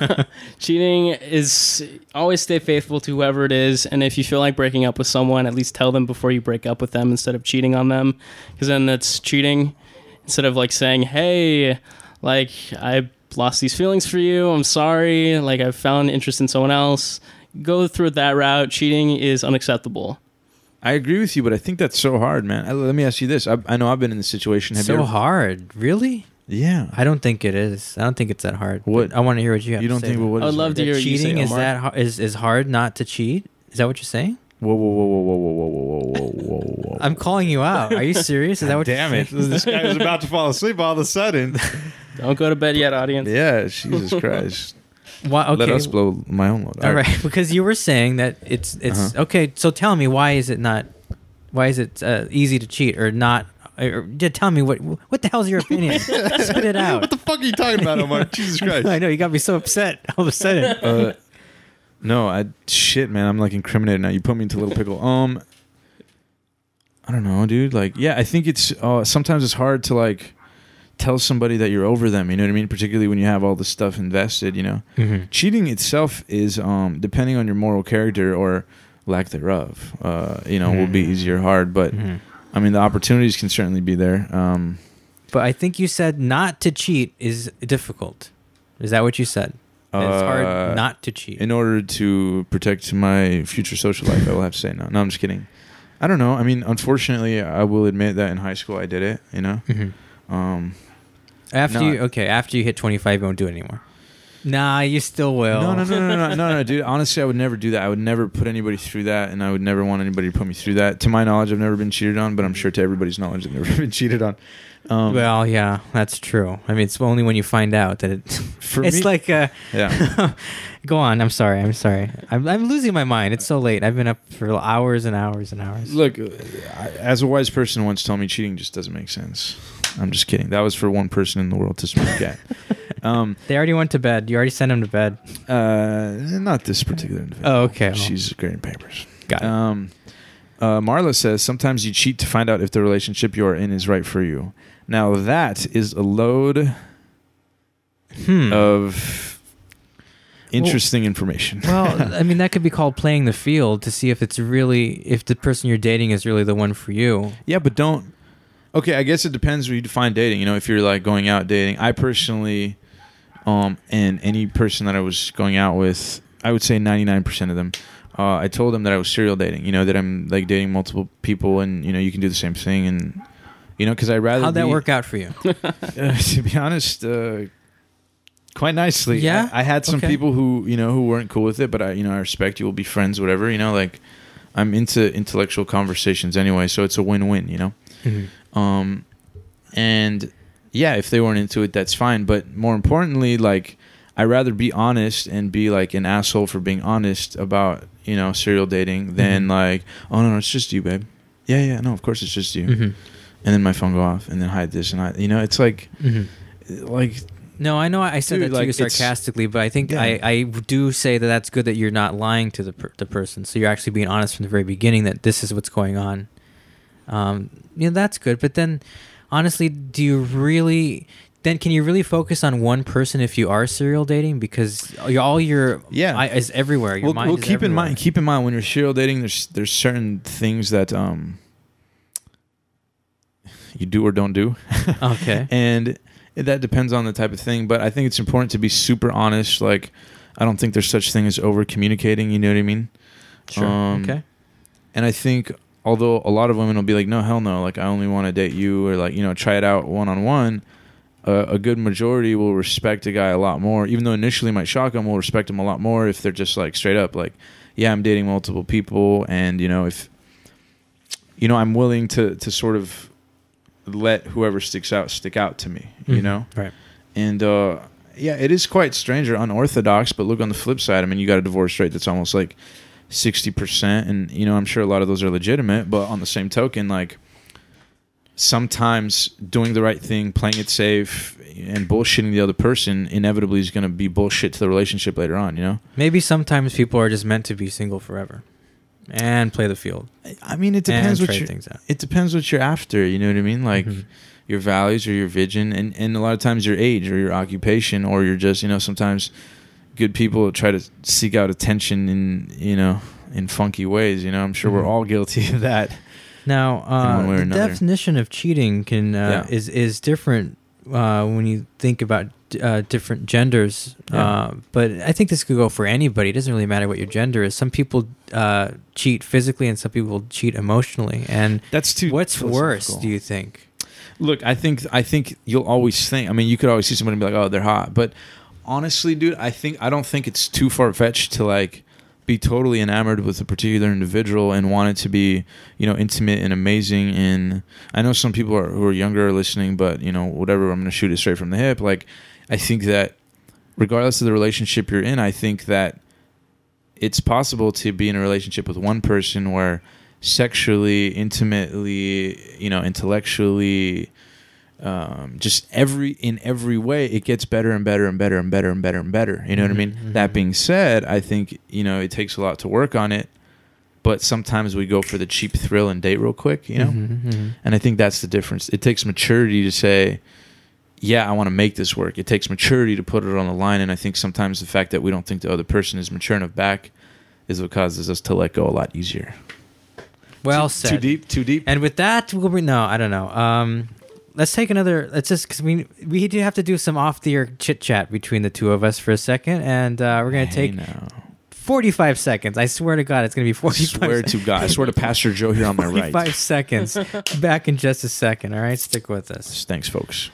Cheating is always stay faithful to whoever it is, and if you feel like breaking up with someone, at least tell them before you break up with them instead of cheating on them, because then that's cheating. Instead of like saying, "Hey, like I lost these feelings for you. I'm sorry. Like I've found interest in someone else." Go through that route. Cheating is unacceptable. I agree with you, but I think that's so hard, man. I, let me ask you this: I, I know I've been in this situation. Have so you ever, hard, really? Yeah. I don't think it is. I don't think it's that hard. What- I want to hear what you have. you to don't say think? about Well, what I would love hard? to hear that you say, cheating is Omar. that har- is is hard not to cheat? Is that what you're saying? Whoa, whoa, whoa, whoa, whoa, whoa, whoa, whoa, whoa, whoa, whoa! I'm calling you out. Are you serious? Is that what? Damn you're it! saying? This guy was about to fall asleep all of a sudden. Don't go to bed yet, audience. yeah, Jesus Christ! Why, okay. Let us blow my own load. All right, because you were saying that it's it's Uh-huh. okay. So tell me, why is it not? Why is it uh, easy to cheat or not? Or, yeah, tell me what what the hell's your opinion? Spit it out. What the fuck are you talking about, Omar? Jesus Christ! I know you got me so upset all of a sudden. uh, no, I shit, man. I'm like incriminated now. You put me into a little pickle. Um, I don't know, dude. Like, yeah, I think it's uh, sometimes it's hard to like tell somebody that you're over them. You know what I mean? Particularly when you have all this stuff invested. You know, Mhm. cheating itself is um depending on your moral character or lack thereof. Uh, you know, will be Mhm. easy or hard. But Mhm. I mean, the opportunities can certainly be there. Um, But I think you said not to cheat is difficult. Is that what you said? It's uh, hard not to cheat. in order to protect my future social life, I will have to say no. No, I'm just kidding. I don't know. I mean, unfortunately, I will admit that in high school I did it. You know, Mhm. um, After No. you okay, after you hit 25, you won't do it anymore. Nah, you still will. no, no, no, no, no, no, no, dude. Honestly, I would never do that. I would never put anybody through that, and I would never want anybody to put me through that. To my knowledge, I've never been cheated on, but I'm sure to everybody's knowledge, I've never been cheated on. Um, Well, yeah, that's true. I mean, it's only when you find out that it. for it's me, like, uh, yeah. go on. I'm sorry. I'm sorry. I'm, I'm losing my mind. It's so late. I've been up for hours and hours and hours. Look, uh, I- as a wise person once told me, cheating just doesn't make sense. I'm just kidding. That was for one person in the world to speak at. Um, They already went to bed. You already sent them to bed. uh, not this particular individual. Oh, okay. She's grading papers. got it. Um, uh, Marla says sometimes you cheat to find out if the relationship you are in is right for you. Now that is a load hmm. of interesting information. well, I mean, that could be called playing the field to see if it's really if the person you're dating is really the one for you. yeah, but don't. Okay, I guess it depends where you define dating. You know, if you're like going out dating, I personally, um, and any person that I was going out with, I would say 99% of them. Uh, I told them that I was serial dating. You know that I'm like dating multiple people, and you know you can do the same thing, and you know because I rather How'd that be- work out for you? Uh, to be honest, uh, quite nicely. Yeah? I, I had some Okay. people who you know who weren't cool with it, but I you know I respect you. We'll be friends, whatever. You know, like I'm into intellectual conversations anyway, so it's a win-win. You know, um, and yeah, if they weren't into it, that's fine. But more importantly, like I rather be honest and be like an asshole for being honest about you know serial dating than Mhm. like oh no, no, it's just you, babe. Yeah, yeah, no, of course it's just you. Mhm. And then my phone go off, and then hide this and I, you know, it's like Mhm. like No, I know I said Dude, that to like, you sarcastically, but I think Yeah. I, I do say that that's good that you're not lying to the per- the person. So you're actually being honest from the very beginning that this is what's going on. Um, you know, that's good. But then, honestly, do you really? Then can you really focus on one person if you are serial dating? Because all your Yeah. eye is everywhere. Your well, mind well is keep in mind keep in mind when you're serial dating there's there's certain things that um you do or don't do Okay. and that depends on the type of thing but i think it's important to be super honest like i don't think there's such thing as over communicating you know what i mean Sure. Um, okay. and i think although a lot of women will be like no hell no like i only want to date you or like you know try it out one-on-one uh, a good majority will respect a guy a lot more even though initially might shock them will respect him a lot more if they're just like straight up like yeah i'm dating multiple people and you know if you know i'm willing to to sort of let whoever sticks out stick out to me you Mhm. know Right. and uh yeah it is quite strange or unorthodox but look on the flip side i mean you got a divorce rate that's almost like 60% and you know i'm sure a lot of those are legitimate but on the same token like sometimes doing the right thing playing it safe and bullshitting the other person inevitably is going to be bullshit to the relationship later on you know Maybe sometimes people are just meant to be single forever, and play the field i mean it depends what trade you things out. it depends what you're after you know what i mean like Mhm. your values or your vision and, and a lot of times your age or your occupation or you're just you know sometimes good people try to seek out attention in you know in funky ways you know i'm sure Mhm. we're all guilty of that Now, uh, one way or the definition of cheating can uh, Yeah. is is different uh, when you think about uh, different genders. Yeah. Uh, but I think this could go for anybody. It doesn't really matter what your gender is. Some people uh, cheat physically, and some people cheat emotionally. And that's too what's worse? Do you think? Look, I think I think you'll always think. I mean, you could always see somebody and be like, "Oh, they're hot," but honestly, dude, I think I don't think it's too far fetched to like be totally enamored with a particular individual and want it to be, you know, intimate and amazing. And I know some people are, who are younger are listening, but you know, whatever. I'm going to shoot it straight from the hip. Like, I think that regardless of the relationship you're in, I think that it's possible to be in a relationship with one person where sexually, intimately, you know, intellectually, um, just every in every way, it gets better and better and better and better and better and better. You know what I mean? Mhm, That being said, I think you know it takes a lot to work on it, but sometimes we go for the cheap thrill and date real quick. You know, Mhm, mhm. and I think that's the difference. It takes maturity to say, yeah, I want to make this work. It takes maturity to put it on the line. And I think sometimes the fact that we don't think the other person is mature enough back is what causes us to let go a lot easier. Well too, said. Too deep, too deep. And with that, we'll be no. I don't know. Um, let's take another. Let's just because we we do have to do some off the air chit chat between the two of us for a second, and uh, we're gonna take now. 45 seconds. I swear to God, it's going to be 45 I 45 swear to God. I swear to Pastor Joe here on my 45 right. seconds. Back in just a second. All right, stick with us. Thanks, folks.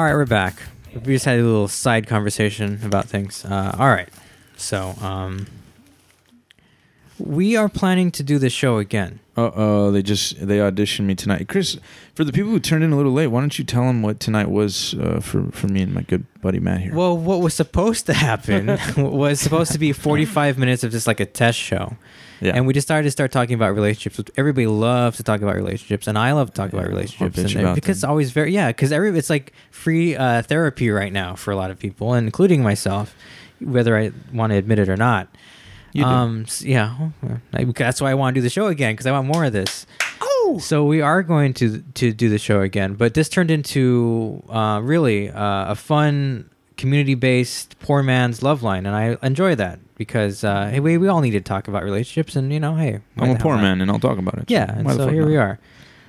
All right, we're back. We just had a little side conversation about things. Uh, all right, so um, we are planning to do the show again. Uh oh, they just they auditioned me tonight. Chris, for the people who turned in a little late, why don't you tell them what tonight was uh, for for me and my good buddy Matt here? Well, what was supposed to happen was supposed to be 45 minutes of just like a test show. Yeah, And we decided to start talking about relationships. Everybody loves to talk about relationships, and I love to talk Yeah, about relationships. And about because it's always very yeah, because every it's like free uh, therapy right now for a lot of people, including myself, whether I want to admit it or not. You. Um, yeah, I- that's why I want to do the show again because I want more of this. Oh, so we are going to to do the show again, but this turned into uh, really uh, a fun community based poor man's Loveline, and I enjoy that because uh, hey, we we all need to talk about relationships, and you know, hey, I'm a poor not? man, and I'll talk about it. Yeah, and Why so here we are.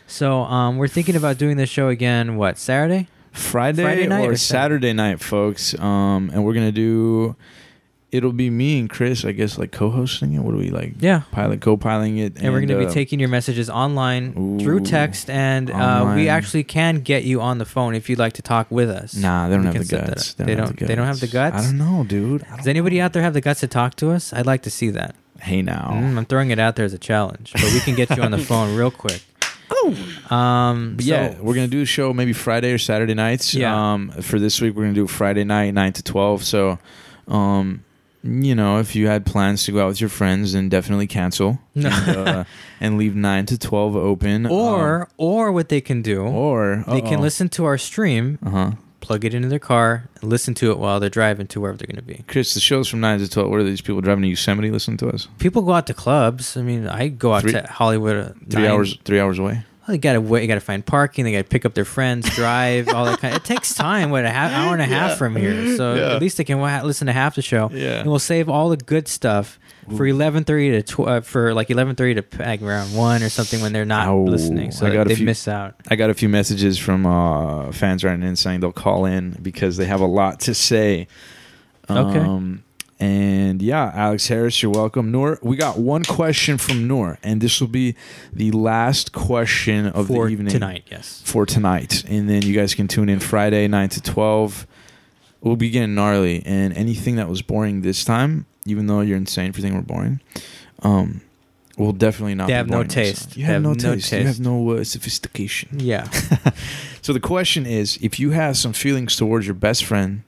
So um, we're thinking about doing this show again. What Saturday? Friday, Friday night or or Saturday night, folks. Um, and we're gonna do. It'll be me and Chris, I guess, like co-hosting it. What do we like? Yeah. pilot, co-piloting it, And, we're going to uh, be taking your messages online through text, and uh, we actually can get you on the phone if you'd like to talk with us. Nah, they don't have the guts. up. They don't. They don't have the guts. I don't know, dude. Does don't anybody know. out there have the guts to talk to us? I'd like to see that. Hey now. Mm, I'm throwing it out there as a challenge, but we can get you on the phone real quick. Oh, um, so- yeah, we're gonna do a show maybe Friday or Saturday nights. Yeah. Um, for this week, we're gonna do Friday night, nine to twelve. So, um, you know, if you had plans to go out with your friends, then definitely cancel and, uh, and leave nine to twelve open. or or what they can do, or they can listen to our stream, Uh huh. plug it into their car, and listen to it while they're driving to wherever they're going to be. Chris, the show's from nine to twelve. What are these people driving to Yosemite listening to us? People go out to clubs. I mean, I go out Three- to Hollywood. At Three nine. hours. Three hours away. Well, they gotta wait. You gotta find parking. They gotta pick up their friends, drive, all that kind. Of, It takes time. What a half hour and a half from here. So Yeah. at least they can wa- listen to half the show. Yeah. and we'll save all the good stuff for eleven thirty to tw- uh, for like eleven thirty to peg around one or something when they're not Ow. listening. So I got they few- miss out. I got a few messages from uh, fans writing in saying they'll call in because they have a lot to say. Okay. And yeah, Alex Harris, you're welcome. Noor, we got one question from Noor, and this will be the last question of for the evening tonight. Yes. For tonight, and then you guys can tune in Friday nine to twelve. We'll be getting gnarly, and anything that was boring this time, even though you're insane for thinking we're boring, um, will definitely not. They have no taste. You They have, no, have no taste. You have no uh, sophistication. Yeah. So the question is, if you have some feelings towards your best friend,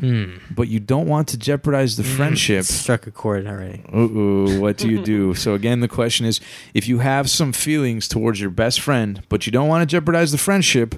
Mm. but you don't want to jeopardize the friendship, struck a chord already. ooh, what do you do? so again, the question is, if you have some feelings towards your best friend, but you don't want to jeopardize the friendship,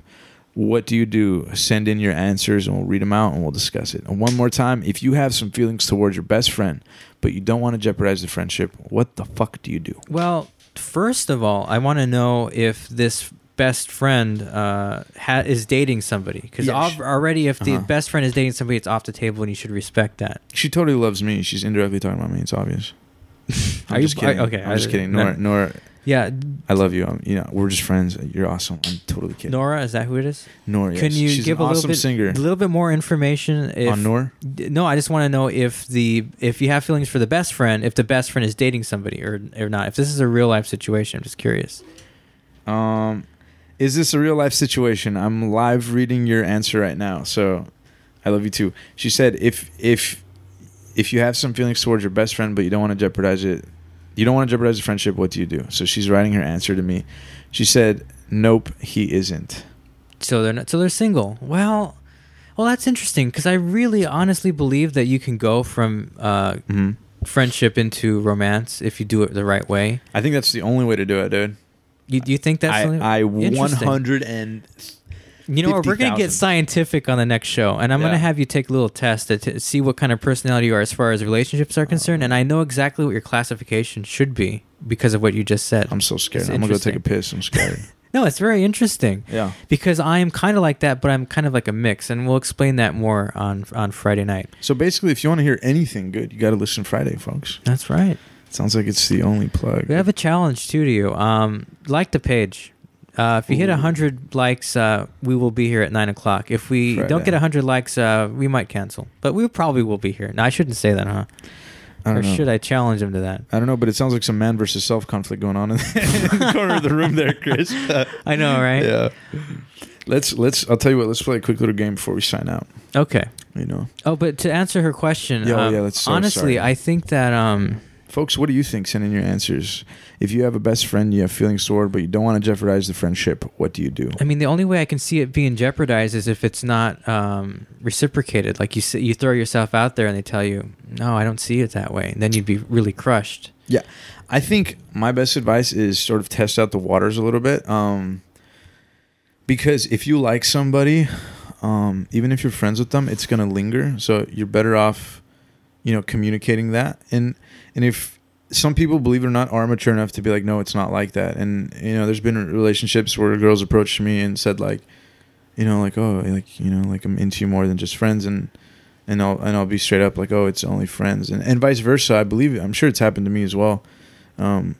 what do you do? Send in your answers and we'll read them out and we'll discuss it. And one more time, if you have some feelings towards your best friend, but you don't want to jeopardize the friendship, what the fuck do you do? Well, first of all, I want to know if this best friend uh, ha- is dating somebody because Yes. already, if the Uh-huh. best friend is dating somebody, it's off the table, and you should respect that. She totally loves me. She's indirectly talking about me. It's obvious. I'm Are you- just kidding. I- okay, I'm just I- kidding. no. Nora, Nora, Yeah, I love you. Um, you know, we're just friends. You're awesome. I'm totally kidding. Nora, is that who it is? Nora, yes. Can you She's give a little bit, singer. a little bit more information? If, on Nora? No, I just want to know if the if you have feelings for the best friend, if the best friend is dating somebody or or not. If this is a real life situation, I'm just curious. Um, is this a real life situation? I'm live reading your answer right now. So, I love you too. She said, if if if you have some feelings towards your best friend, but you don't want to jeopardize it, you don't want to jeopardize the friendship. What do you do? So she's writing her answer to me. She said, "Nope, he isn't." So they're not, so they're single. Well, well, that's interesting because I really honestly believe that you can go from uh, hmm friendship into romance if you do it the right way. I think that's the only way to do it, dude. You, do you think that's I, I 100 and You know what? We're gonna 50,000. get scientific on the next show, and I'm Yeah. gonna have you take a little test to t- see what kind of personality you are as far as relationships are concerned. And I know exactly what your classification should be because of what you just said. I'm so scared. It's I'm gonna go take a piss. I'm scared. No, it's very interesting yeah. because I am kind of like that, but I'm kind of like a mix, and we'll explain that more on on Friday night. So basically, if you want to hear anything good, you got to listen Friday, folks. That's right. Sounds like it's the only plug. We have a challenge too to you. Um, like the page. Uh, if you hit Ooh. hundred likes, uh, we will be here at nine o'clock. If we don't Friday. get hundred likes, uh, we might cancel. But we probably will be here. No, I shouldn't say that, huh? I Or don't know. should I challenge him to that? I don't know, but it sounds like some man versus self conflict going on in the corner of the room there, Chris. I know, right? Yeah. Let's let's. I'll tell you what. Let's play a quick little game before we sign out. Okay. You know. Oh, but to answer her question, Yeah, oh, um, yeah, that's so honestly, sorry. I think that um, Folks, what do you think? Send in your answers. If you have a best friend, you have feelings toward, but you don't want to jeopardize the friendship, what do you do? I mean, the only way I can see it being jeopardized is if it's not um, reciprocated. Like you, you throw yourself out there and they tell you, "No, I don't see it that way." And then you'd be really crushed. Yeah, I think my best advice is sort of test out the waters a little bit. Um, because if you like somebody, um, even if you're friends with them, it's gonna linger. So you're better off, you know, communicating that. And and if some people, believe it or not, are mature enough to be like, no, it's not like that. And you know, there's been relationships where girls approached me and said like, you know, like oh, like you know, like I'm into you more than just friends, and and I'll and I'll be straight up like, oh, it's only friends, and and vice versa. I believe it I'm sure it's happened to me as well. Um,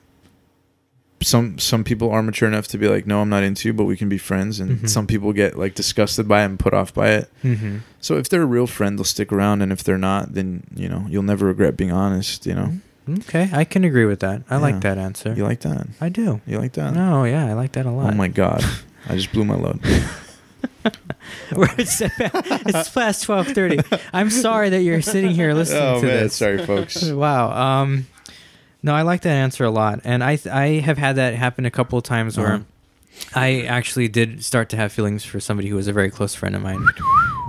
some some people are mature enough to be like, no, I'm not into you, but we can be friends, and Mhm. some people get like disgusted by it and put off by it. Mm-hmm. So if they're a real friend, they'll stick around, and if they're not, then you know you'll never regret being honest. You know, Okay, I can agree with that. I Yeah. like that answer. you like that? I do. You like that? No, yeah, I like that a lot. Oh my god, I just blew my load. it's, it's past twelve thirty. I'm sorry that you're sitting here listening oh to man, this. sorry folks. Wow. Um, no, I like that answer a lot, and I I have had that happen a couple of times where Uh-huh. I actually did start to have feelings for somebody who was a very close friend of mine,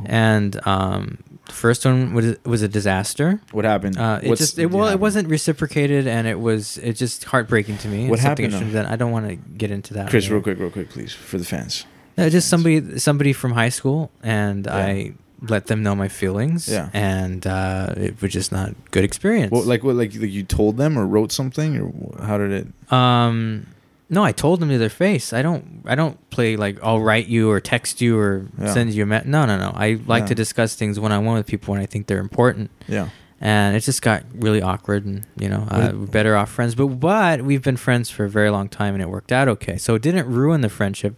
and um, the first one was was a disaster. What happened? Uh, it What's- just it, well, it wasn't reciprocated, and it was it just heartbreaking to me. What happened, I. I don't want to get into that. Chris, here. real quick, real quick, please, for the fans. No, just somebody somebody from high school, and Yeah. I let them know my feelings. Yeah. and uh, it was just not good experience. What, like what, like, like you told them or wrote something, or how did it? Um, no, I told them to their face. I don't. I don't play like I'll write you or text you or Yeah. send you a me- No, no, no. I like Yeah. to discuss things one on one with people when I think they're important. Yeah. And it just got really awkward, and you know, uh, we're better off friends. But but we've been friends for a very long time, and it worked out okay. So it didn't ruin the friendship.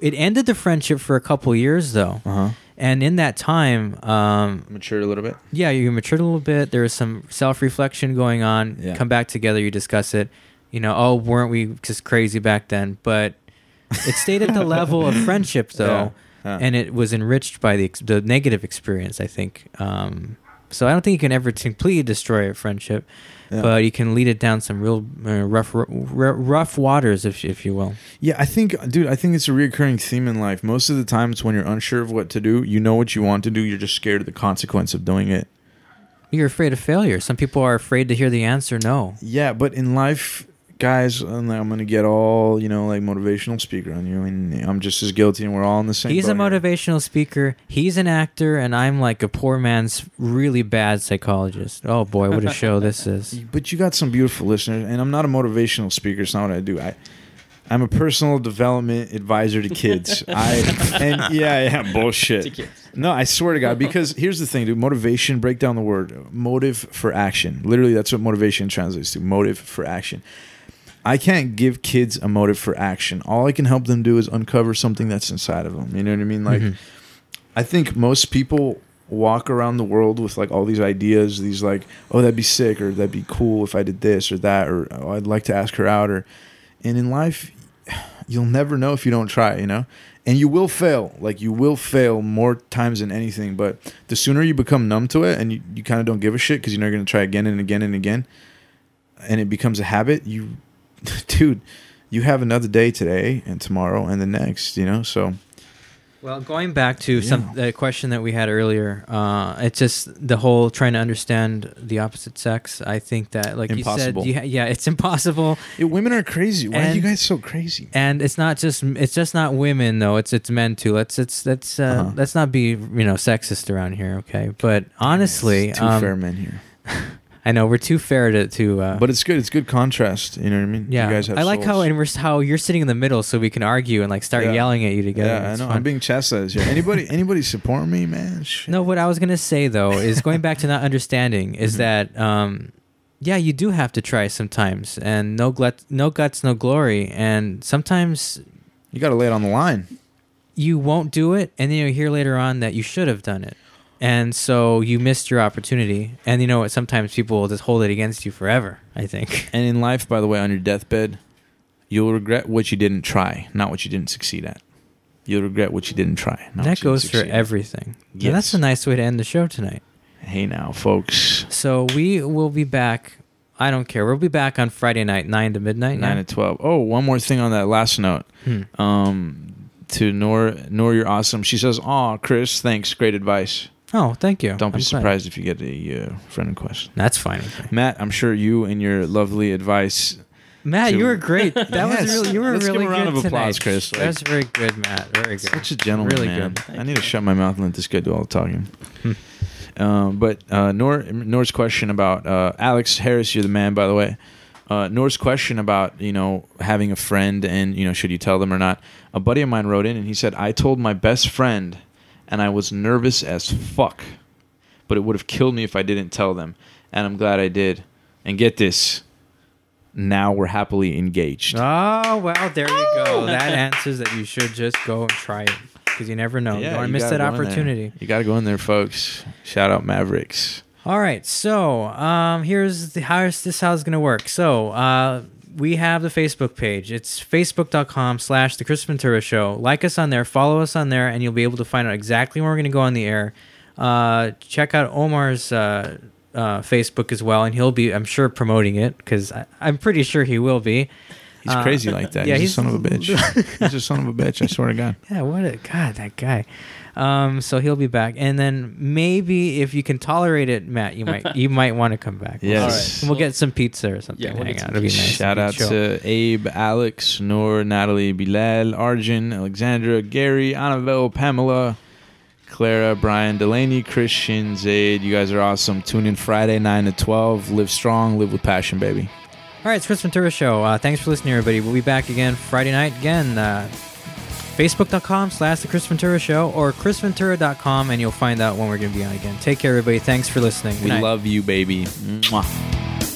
It ended the friendship for a couple years though, Uh huh. And in that time, um, Matured a little bit. yeah, you matured a little bit. There was some self reflection going on. Yeah. Come back together, you discuss it. You know, oh, weren't we just crazy back then? But it stayed at the level of friendship, though, Yeah, yeah. and it was enriched by the the negative experience. I think. Um, so I don't think you can ever completely destroy a friendship, Yeah. but you can lead it down some real uh, rough r- r- rough waters, if if you will. Yeah, I think, dude, I think it's a reoccurring theme in life. Most of the times when you're unsure of what to do, you know what you want to do, you're just scared of the consequence of doing it. You're afraid of failure. Some people are afraid to hear the answer no. Yeah, but in life, guys, and I'm gonna get all you know, like motivational speaker on you, and I'm just as guilty, and we're all in the same. He's a boat here. motivational speaker. He's an actor, and I'm like a poor man's really bad psychologist. Oh boy, what a show this is! But you got some beautiful listeners, and I'm not a motivational speaker. It's not what I do. I, I'm a personal development advisor to kids. I and yeah, yeah, bullshit. No, I swear to God, because here's the thing, dude. Motivation. Break down the word motive for action. Literally, that's what motivation translates to. Motive for action. I can't give kids a motive for action. All I can help them do is uncover something that's inside of them. You know what I mean? Like, Mhm. I think most people walk around the world with like all these ideas, these like, oh, that'd be sick, or that'd be cool if I did this or that, or oh, I'd like to ask her out, or, and in life, you'll never know if you don't try, you know, and you will fail. Like you will fail more times than anything, but the sooner you become numb to it and you, you kind of don't give a shit because you're not going to try again and again and again, and it becomes a habit, you, dude, you have another day today and tomorrow and the next, you know, so. Well, going back to some the question that we had earlier, uh, it's just the whole trying to understand the opposite sex. I think that, like Impossible. you said, ha- yeah, it's impossible, Yeah, women are crazy. Why are you guys so crazy? and it's not just it's just not women though. It's it's men too. Let's it's let's uh, Uh-huh. let's not be you know sexist around here, okay? But honestly, It's two um, fair men here, I know we're too fair to to. Uh, but it's good. It's good contrast. You know what I mean? Yeah, you guys have I like how and we're, how you're sitting in the middle, so we can argue and like start Yeah. yelling at you together. Yeah, I know. fun. I'm being chastised Yeah. Anybody, anybody support me, man? Shit. no, what I was gonna say though is going back to not understanding is Mhm. that um, yeah, you do have to try sometimes, and no glut, no guts, no glory, and sometimes you got to lay it on the line. you won't do it, and then you hear later on that you should have done it, and so you missed your opportunity. And you know what? Sometimes people will just hold it against you forever. I think. And in life, by the way, on your deathbed, you'll regret what you didn't try, not what you didn't succeed at. You'll regret what you didn't try. Not that what you goes didn't for succeed at. everything. Yeah, that's a nice way to end the show tonight. Hey now, folks. So we will be back I don't care. We'll be back on Friday night, nine to midnight. Nine yeah? to twelve. Oh, one more thing on that last note. Hmm. Um, to Nor, Nor, you're awesome. She says, "Aw, Chris, thanks, great advice." Oh, thank you. Don't I'm be glad. surprised if you get a uh, friend request. That's fine. Matt, I'm sure you and your lovely advice. Matt, to- you were great. That Yes. was really you were Let's give a round good of applause, tonight. Chris. That was very good, Matt. Very good. Such a gentleman, Really man. good. I need to shut my mouth and let this guy do all the talking. Hmm. um, but uh, Nor, Nor's question about uh, Alex Harris, you're the man, by the way. Uh, Nor's question about you know having a friend and you know should you tell them or not. A buddy of mine wrote in and he said I told my best friend, and I was nervous as fuck, but it would have killed me if I didn't tell them, and I'm glad I did. And get this, now we're happily engaged. Oh well, there you go. That answers that you should just go and try it because you never know. you don't miss that go in there. opportunity. You got to go in there, folks. Shout out Mavericks. All right, so um, here's the how's this how it's gonna work. So uh, we have the Facebook page. It's facebook.com slash the Chris Ventura Show. Like us on there, follow us on there, and you'll be able to find out exactly when we're gonna go on the air. Uh, check out Omar's uh, uh, Facebook as well, and he'll be, I'm sure, promoting it because I'm pretty sure he will be. He's Uh, crazy like that. yeah, he's, he's- a son of a bitch. he's a son of a bitch. I swear to God. Yeah, what a god that guy. Um, so he'll be back, and then maybe if you can tolerate it, Matt, you might you might want to come back. Yes. We'll, All right. see. we'll get some pizza or something. Yeah, we'll hang out. some It'll be nice. Shout out be to Abe, Alex, Noor, Natalie, Bilal, Arjun, Alexandra, Gary, Annabelle, Pamela, Clara, Brian, Delaney, Christian, Zaid. You guys are awesome. Tune in Friday, 9 to 12. Live strong, live with passion, baby. All right, it's Chris Ventura Show. Uh, thanks for listening, everybody. We'll be back again Friday night. Again, uh, Facebook.com slash The Chris Ventura Show or ChrisVentura.com, and you'll find out when we're going to be on again. Take care, everybody. Thanks for listening. Good We night. love you, baby. Mwah.